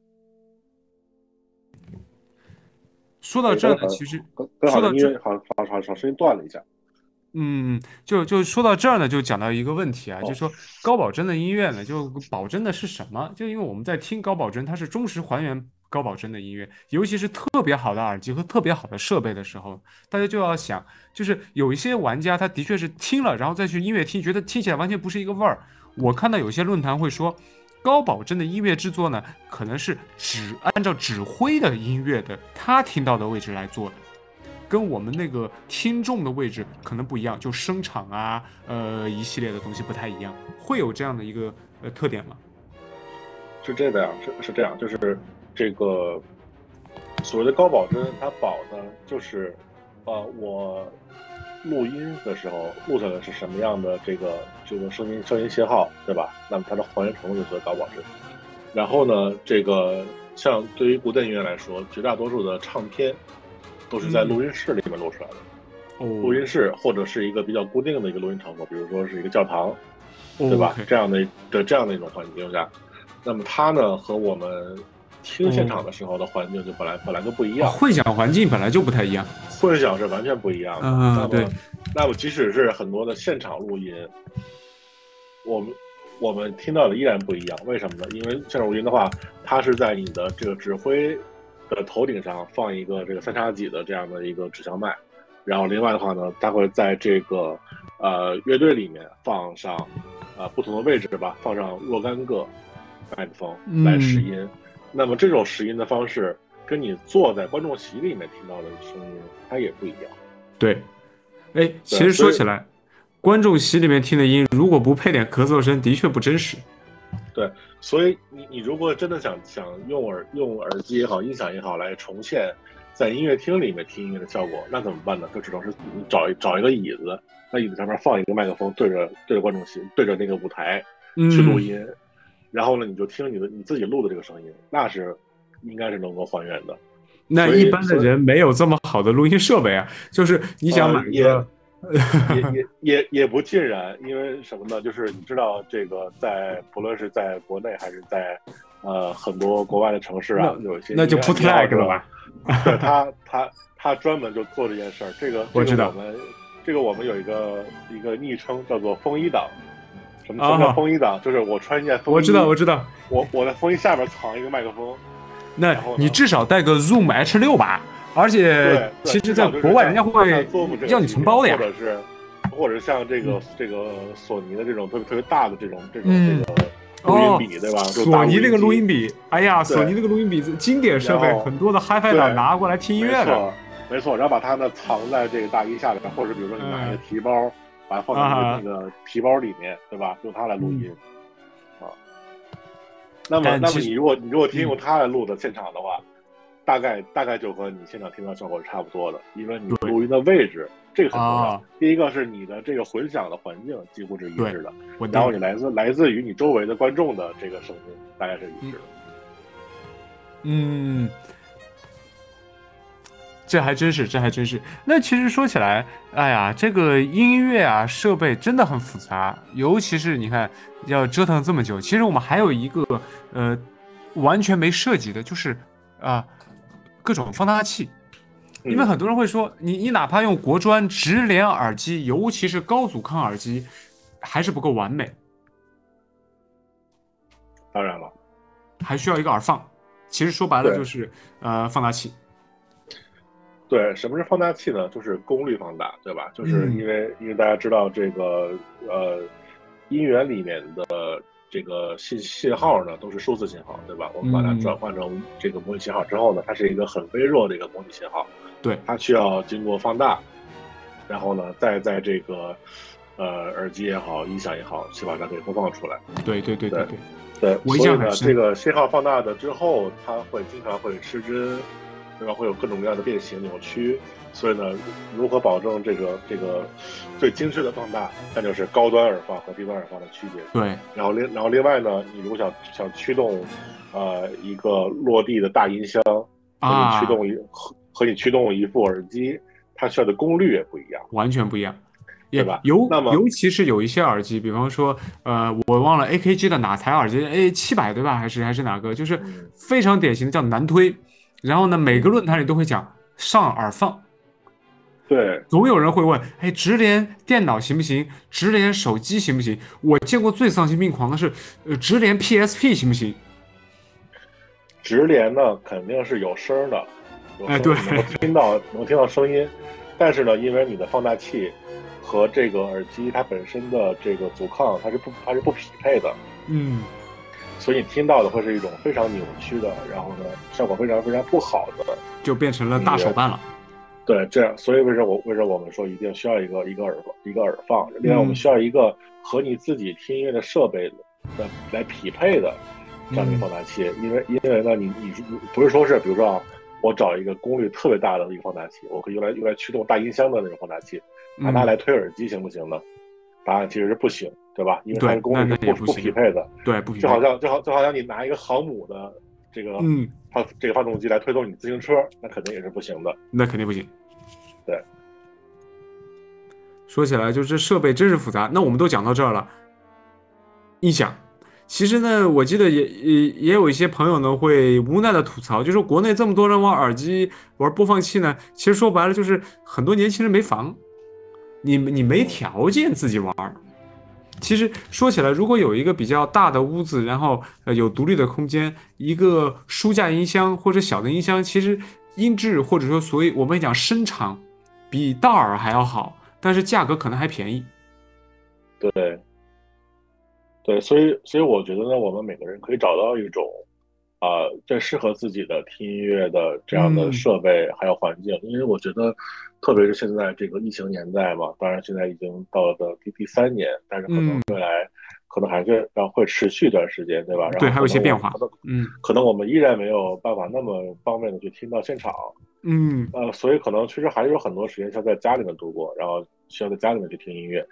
说到这呢，其实说到这，好好好好，声音断了一下。嗯，就就说到这儿呢，就讲到一个问题啊，就是说高保真的音乐呢，就保真的是什么？就因为我们在听高保真，它是忠实还原高保真的音乐，尤其是特别好的耳机和特别好的设备的时候，大家就要想，就是有一些玩家他的确是听了，然后再去音乐听，觉得听起来完全不是一个味儿。我看到有些论坛会说，高保真的音乐制作呢，可能是只按照指挥的音乐的他听到的位置来做的。跟我们那个听众的位置可能不一样，就声场啊，呃，一系列的东西不太一样，会有这样的一个呃特点吗？是这个样，是是这样，就是这个所谓的高保真，它保的就是，呃，我录音的时候录下来是什么样的这个这个声音声音信号，对吧？那么它的还原程度就是高保真。然后呢，这个像对于古典音乐来说，绝大多数的唱片都是在录音室里面录出来的，录音室或者是一个比较固定的一个录音场所，比如说是一个教堂，对吧？这样的的这样的一种环境下。那么它呢，和我们听现场的时候的环境就本来本来就不一样，混响环境本来就不太一样，混响是完全不一样的。嗯，对。那么即使是很多的现场录音，我们我们听到的依然不一样。为什么呢？因为现场录音的话，它是在你的这个指挥的头顶上放一个这个三叉戟的这样的一个指向麦，然后另外的话呢，它会在这个呃乐队里面放上啊不同的位置吧，放上若干个。麦克风来试音，那么这种试音的方式跟你坐在观众席里面听到的声音它也不一样。对，哎，其实说起来，观众席里面听的音如果不配点咳嗽声，的确不真实。对，所以你你如果真的想想用耳用耳机也好，音响也好来重现在音乐厅里面听音乐的效果，那怎么办呢？就只能是你找一找一个椅子，在椅子上面放一个麦克风，对着对着观众席，对着那个舞台去录音。然后呢，你就听你的你自己录的这个声音，那是应该是能够还原的。那一般的人没有这么好的录音设备啊，就是你想买一个，也也也也不尽然，因为什么呢？就是你知道这个，在不论是在国内还是在呃很多国外的城市啊，有一些那就 put lag 了吧？对他他他专门就做这件事儿。这个我知道，我们这个我们有一个一个昵称叫做风衣党。什么什么叫风衣党？就是我穿一件风衣，我知道，我知道。我我在风衣下边藏一个麦克风，那你至少带个 Zoom H 六吧。而且，其实，在国外人家会要你存包的呀。或者是，或者像这个这个索尼的这种特别特别大的这种这种这个录音笔，对吧？索尼那个录音笔，哎呀，索尼那个录音笔经典设备，很多的 HiFi 党拿过来听音乐的。没错，然后把它呢藏在这个大衣下边，或者比如说你拿一个提包。把它放在那个提包里面，对吧？用它来录音啊。那么，那么你如果你如果听用它来录的现场的话，大概大概就和你现场听到效果是差不多的，因为你录音的位置这个很重要。第一个是你的这个混响的环境几乎是一致的，然后你来自来自于你周围的观众的这个声音大概是一致的。嗯。这还真是，这还真是。那其实说起来，哎呀，这个音乐啊，设备真的很复杂，尤其是你看，要折腾这么久。其实我们还有一个，呃，完全没涉及的，就是啊，各种放大器。因为很多人会说，你你哪怕用国专直连耳机，尤其是高阻抗耳机，还是不够完美。当然了，还需要一个耳放。其实说白了就是呃放大器。对，什么是放大器呢？就是功率放大，对吧？就是因为因为大家知道这个呃，音源里面的这个信信号呢都是数字信号，对吧？我们把它转换成这个模拟信号之后呢，它是一个很微弱的一个模拟信号，对，它需要经过放大，然后呢再在这个呃耳机也好，音响也好，去把它给播放出来。对对对对对，所以呢，这个信号放大的之后，它会经常会失真。对吧？会有各种各样的变形扭曲，所以呢，如何保证这个这个最精致的放大，那就是高端耳放和低端耳放的区别。对。然后另然后另外呢，你如果想想驱动，呃，一个落地的大音箱，和你驱动一和和你驱动一副耳机，它需要的功率也不一样，完全不一样，对吧？尤那么尤其是有一些耳机，比方说，呃，我忘了 AKG 的哪台耳机，A 七百对吧？还是还是哪个？就是非常典型的叫难推。然后呢，每个论坛里都会讲上耳放，对，总有人会问，哎，直连电脑行不行？直连手机行不行？我见过最丧心病狂的是，呃，直连 PSP 行不行？直连呢，肯定是有声的，哎，对，能听到能听到声音，但是呢，因为你的放大器和这个耳机它本身的这个阻抗它是不它是不匹配的，嗯。所以你听到的会是一种非常扭曲的，然后呢，效果非常非常不好的，就变成了大手办了。对，这样，所以为什么我为什么我们说一定需要一个一个耳一个耳放？另外，我们需要一个和你自己听音乐的设备的来匹配的这样的一个放大器，因为因为呢，你你不是说是比如说啊，我找一个功率特别大的一个放大器，我可以用来用来驱动大音箱的那种放大器，拿它来推耳机行不行呢？答案其实是不行，对吧？因为它的功率是不不匹配的，对，不匹配。就好像就好就好像你拿一个航母的这个嗯，它这个发动机来推动你自行车，那肯定也是不行的。那肯定不行。对。说起来，就是设备真是复杂。那我们都讲到这儿了，音响。其实呢，我记得也也也有一些朋友呢会无奈的吐槽，就说国内这么多人玩耳机、玩播放器呢，其实说白了就是很多年轻人没房。你你没条件自己玩儿，其实说起来，如果有一个比较大的屋子，然后呃有独立的空间，一个书架音箱或者小的音箱，其实音质或者说所以我们讲声场比道尔还要好，但是价格可能还便宜。对，对，所以所以我觉得呢，我们每个人可以找到一种。啊，最适合自己的听音乐的这样的设备还有环境，因为我觉得，特别是现在这个疫情年代嘛，当然现在已经到了第第三年，但是可能未来可能还是要会持续一段时间，对吧？对，还有一些变化。嗯，可能我们依然没有办法那么方便的去听到现场。嗯，呃，所以可能确实还是有很多时间需要在家里面度过，然后需要在家里面去听音乐。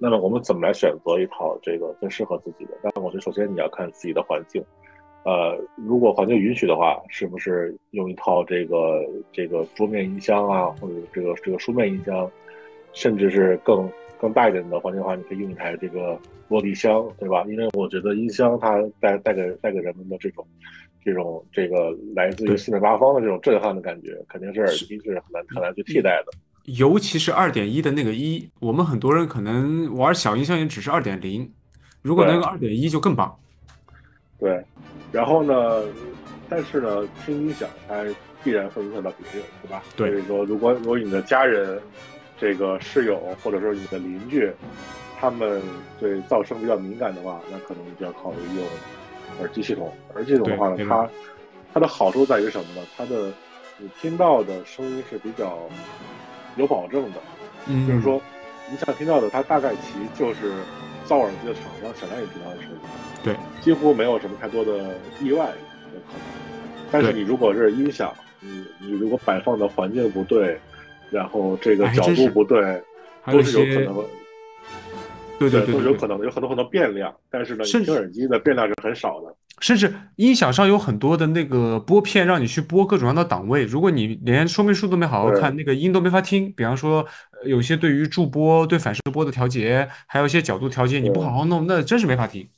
那么我们怎么来选择一套这个最适合自己的？但我觉得首先你要看自己的环境。呃，如果环境允许的话，是不是用一套这个这个桌面音箱啊，或者这个这个书面音箱，甚至是更更大一点的环境的话，你可以用一台这个落地箱，对吧？因为我觉得音箱它带带给带给人们的这种这种这个来自于四面八方的这种震撼的感觉，肯定是耳机是很难很难去替代的。尤其是二点一的那个一，我们很多人可能玩小音箱也只是二点零，如果那个二点一就更棒。对。然后呢，但是呢，听音响它必然会影响到别人，对吧？对。所以说，如果如果你的家人、这个室友或者说你的邻居，他们对噪声比较敏感的话，那可能就要考虑用耳机系统。耳机系统的话呢，它它的好处在于什么呢？它的你听到的声音是比较有保证的，嗯，就是说你想听到的，它大概其就是造耳机的厂商显然也知道的事情。对，几乎没有什么太多的意外的可能。但是你如果是音响，你你如果摆放的环境不对，然后这个角度不对，都是有可能。对对对，都是有可能的，有很多很多变量。但是呢，听耳机的变量是很少的。甚至音响上有很多的那个拨片，让你去拨各种各样的档位。如果你连说明书都没好好看，那个音都没法听。比方说，有些对于驻波、对反射波的调节，还有一些角度调节，你不好好弄，那真是没法听。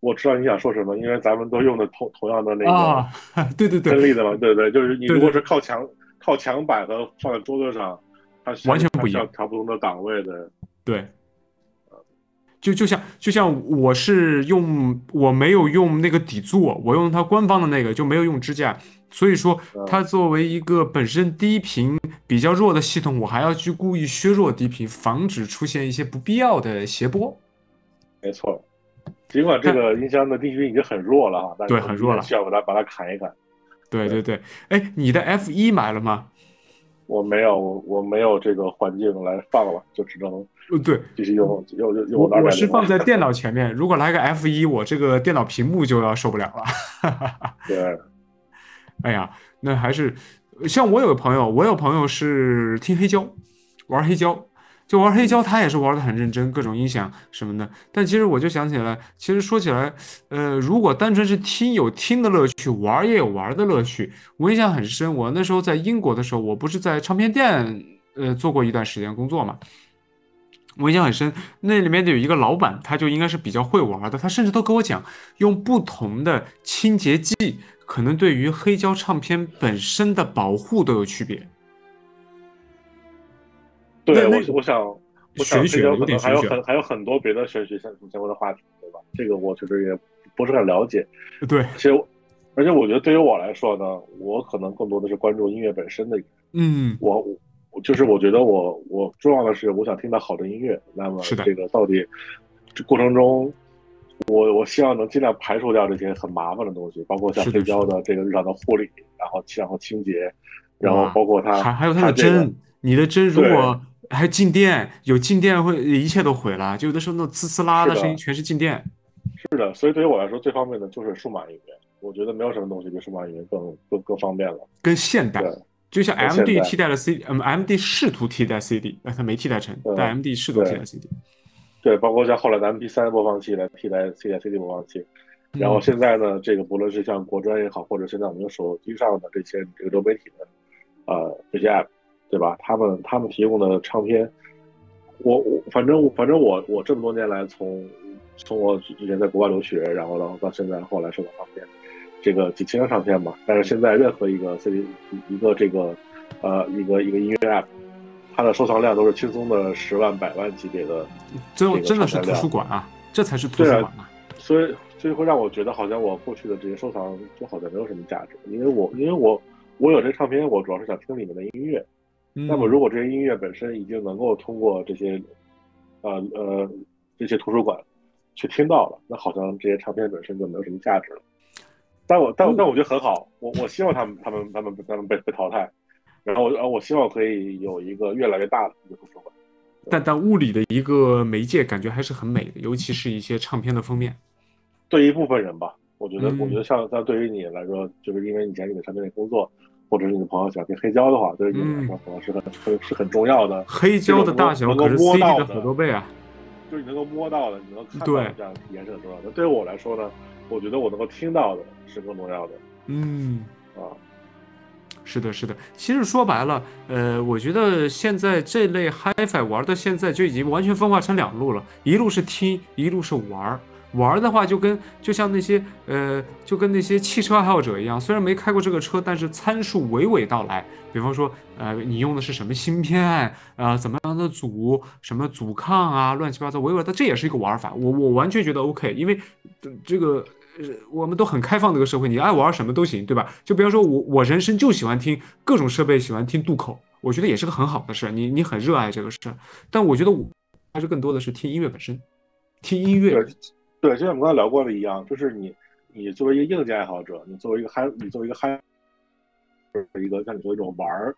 我知道你想说什么，因为咱们都用的同同样的那个啊，对对对，真力的嘛，对对，就是你如果是靠墙靠墙板和放在桌子上，它完全不一样，调不同的档位的。对，就就像就像我是用我没有用那个底座，我用它官方的那个，就没有用支架，所以说它作为一个本身低频比较弱的系统，我还要去故意削弱低频，防止出现一些不必要的谐波。没错。尽管这个音箱的低频已经很弱了哈，对，很弱了，需要把它把它砍一砍。对对对，哎，你的 F 一买了吗？我没有，我我没有这个环境来放了，就只能对，继续用用用用我我是放在电脑前面，如果来个 F 一，我这个电脑屏幕就要受不了了。对，哎呀，那还是像我有个朋友，我有朋友是听黑胶，玩黑胶。就玩黑胶，他也是玩的很认真，各种音响什么的。但其实我就想起来，其实说起来，呃，如果单纯是听有听的乐趣，玩也有玩的乐趣。我印象很深，我那时候在英国的时候，我不是在唱片店呃做过一段时间工作嘛。我印象很深，那里面有一个老板，他就应该是比较会玩的，他甚至都跟我讲，用不同的清洁剂，可能对于黑胶唱片本身的保护都有区别。对，我我想，我想这个可能还有很还有很多别的玄学相相关的话题，对吧？这个我确实也不是很了解。对，其实而且我觉得对于我来说呢，我可能更多的是关注音乐本身的。嗯，我我就是我觉得我我重要的是我想听到好的音乐。那么这个到底这过程中，我我希望能尽量排除掉这些很麻烦的东西，包括像黑胶的这个日常的护理，然后然后清洁。然后包括它还还有它的这个针，你的针如果还静电，有静电会一切都毁了，就有的时候那种呲呲啦的声音全是静电。是的，所以对于我来说，最方便的就是数码音乐。我觉得没有什么东西比数码音乐更更更方便了。跟现代对，就像 MD 替代了 CD，嗯，MD 试图替代 CD，但它没替代成，但 MD 试图替代 CD。对，包括像后来的 MP 三播放器来替代 CD CD 播放器，然后嗯现在呢，这个不论是像国专也好，或者现在我们手机上的这些这个流媒体的呃这些 app，对吧？他们他们提供的唱片，我我反正反正我我这么多年来从从我之前在国外留学，然后然后到现在后来收到唱片，这个几千张唱片嘛，但是现在任何一个 CD 一个这个呃一个一个音乐 app，它的收藏量都是轻松的十万百万级别的。最后真的是图书馆啊，这才是图书馆啊。所以所以会让我觉得好像我过去的这些收藏就好像没有什么价值，因为我因为我我有这唱片，我主要是想听里面的音乐。嗯那么如果这些音乐本身已经能够通过这些呃呃这些图书馆去听到了，那好像这些唱片本身就没有什么价值了。但我但我但我觉得很好，我我希望他们他们他们他们被被淘汰，然后我希望可以有一个越来越大的一个图书馆。但但物理的一个媒介感觉还是很美的，尤其是一些唱片的封面。对一部分人吧，我觉得，嗯我觉得像像对于你来说，就是因为以前你的产品里工作，或者是你的朋友想听黑胶的话，对于你们来说可能是很很是很重要的，黑胶的大小能够可是摸 CD 的到的好多倍啊！就是你能够摸到的，你能够看到这样的体验是很重要的。对于我来说呢，我觉得我能够听到的是更重要的嗯，啊。是的，是的。其实说白了，呃，我觉得现在这类 HiFi 玩到现在就已经完全分化成两路了，一路是听，一路是玩儿。玩的话，就跟就像那些呃，就跟那些汽车爱好者一样，虽然没开过这个车，但是参数娓娓道来。比方说，呃，你用的是什么芯片啊、怎么样的阻，什么阻抗啊，乱七八糟，娓娓道，这也是一个玩法。我我完全觉得 OK，因为这个呃我们都很开放的一个社会，你爱玩什么都行，对吧？就比方说我我人生就喜欢听各种设备，喜欢听渡口，我觉得也是个很好的事儿。你你很热爱这个事儿，但我觉得我还是更多的是听音乐本身，听音乐对。就像我们刚才聊过的一样，就是你你作为一个硬件爱好者，你作为一个嗨，你作为一个嗨，一个像你说一种玩儿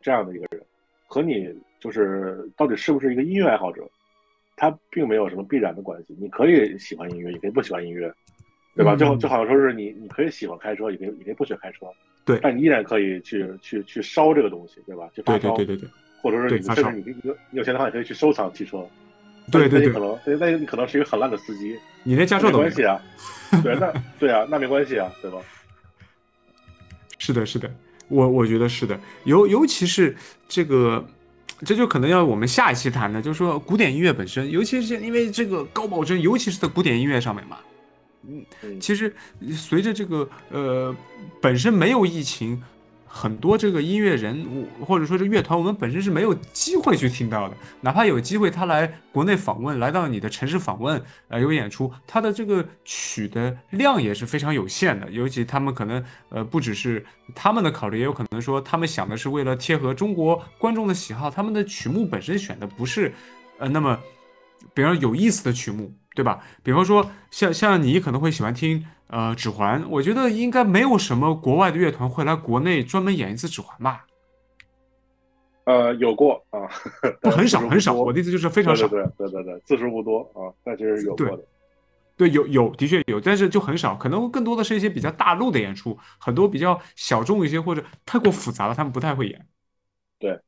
这样的一个人，和你就是到底是不是一个音乐爱好者，他并没有什么必然的关系。你可以喜欢音乐，也可以不喜欢音乐，对吧？嗯就就好像说是你你可以喜欢开车，也可以也可以不喜欢开车，对但你依然可以去去去烧这个东西，对吧？去发对对烧，对对对或者是你甚至你你有钱的话，你可以去收藏汽车。对对对可，能那那你可能是一个很烂的司机，你连驾照都没有。没关系啊，对，那对啊，那没关系啊，对吧？是的，是的，我我觉得是的，尤尤其是这个，这就可能要我们下一期谈的，就是说古典音乐本身，尤其是因为这个高保真，尤其是在古典音乐上面嘛，嗯，其实随着这个呃本身没有疫情，很多这个音乐人或者说是乐团，我们本身是没有机会去听到的。哪怕有机会他来国内访问，来到你的城市访问，呃有演出，他的这个曲的量也是非常有限的。尤其他们可能呃不只是他们的考虑，也有可能说他们想的是为了贴合中国观众的喜好，他们的曲目本身选的不是呃那么比方有意思的曲目。对吧？比方说，像像你可能会喜欢听呃《指环》，我觉得应该没有什么国外的乐团会来国内专门演一次《指环》吧？呃，有过啊，不很少很少。我的意思就是非常少。对对对对对，字数不多啊，但是有过的。对，有有的确有，但是就很少，可能更多的是一些比较大陆的演出，很多比较小众一些或者太过复杂了，他们不太会演。对，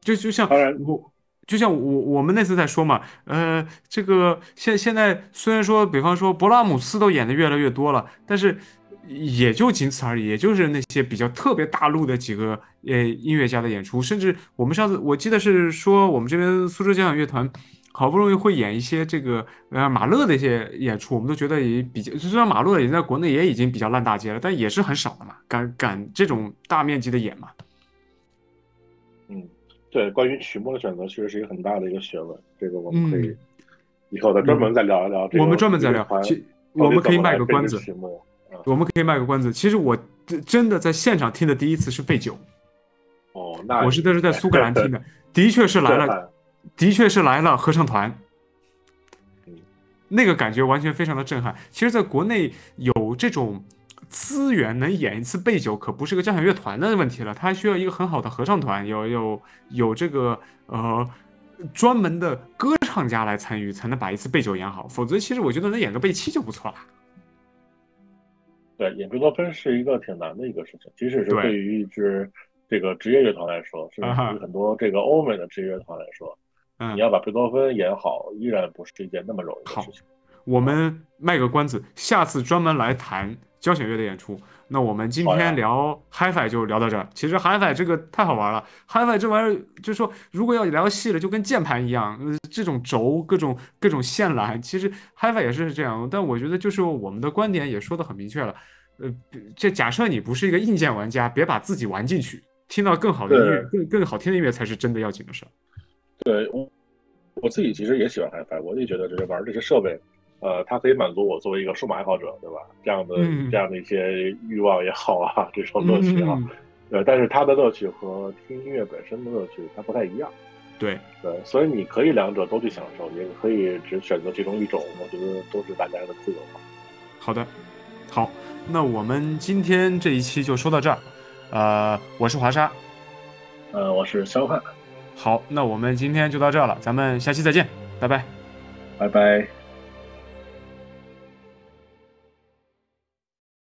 就就像当然我。就像我我们那次在说嘛，呃，这个现现在虽然说，比方说勃拉姆斯都演的越来越多了，但是也就仅此而已，也就是那些比较特别大陆的几个呃音乐家的演出，甚至我们上次我记得是说我们这边苏州交响乐团好不容易会演一些这个呃马勒的一些演出，我们都觉得也比较，虽然马勒也在国内也已经比较烂大街了，但也是很少的嘛，敢敢这种大面积的演嘛，对，关于曲目的选择，确实是一个很大的一个学问。这个我们可以嗯以后再专门再聊一聊。我们专门再聊，其我们可以卖个关子。我们可以卖个关子。其实我真的在现场听的第一次是贝九。哦，那我是那是在苏格兰听的，的确是来了，的确是来了合唱团。那个感觉完全非常的震撼。其实，在国内有这种资源能演一次贝九，可不是个交响乐团的问题了，它需要一个很好的合唱团，有有有这个呃专门的歌唱家来参与，才能把一次贝九演好。否则，其实我觉得能演个贝七就不错了。对，演贝多芬是一个挺难的一个事情，即使是对于一支这个职业乐团来说，甚至于很多这个欧美的职业乐团来说，你要把贝多芬演好，依然不是一件那么容易的事情。我们卖个关子，下次专门来谈交响乐的演出。那我们今天聊 HiFi 就聊到这儿。其实 HiFi 这个太好玩了，HiFi 这玩意儿就是说，如果要聊细了，就跟键盘一样，这种轴、各种各种线缆，其实 HiFi 也是这样。但我觉得就是我们的观点也说的很明确了。呃，这假设你不是一个硬件玩家，别把自己玩进去，听到更好的音乐、更更好听的音乐才是真的要紧的事儿。对我我自己其实也喜欢 HiFi，我也觉得这些玩这些设备。呃，它可以满足我作为一个数码爱好者，对吧？这样的这样的一些欲望也好啊，这种乐趣啊，对。但是它的乐趣和听音乐本身的乐趣它不太一样，对对。所以你可以两者都去享受，也可以只选择其中一种，我觉得都是大家的自由嘛。好的，好，那我们今天这一期就说到这儿。呃，我是华沙，呃，我是肖汉。好，那我们今天就到这了，咱们下期再见，拜拜，拜拜。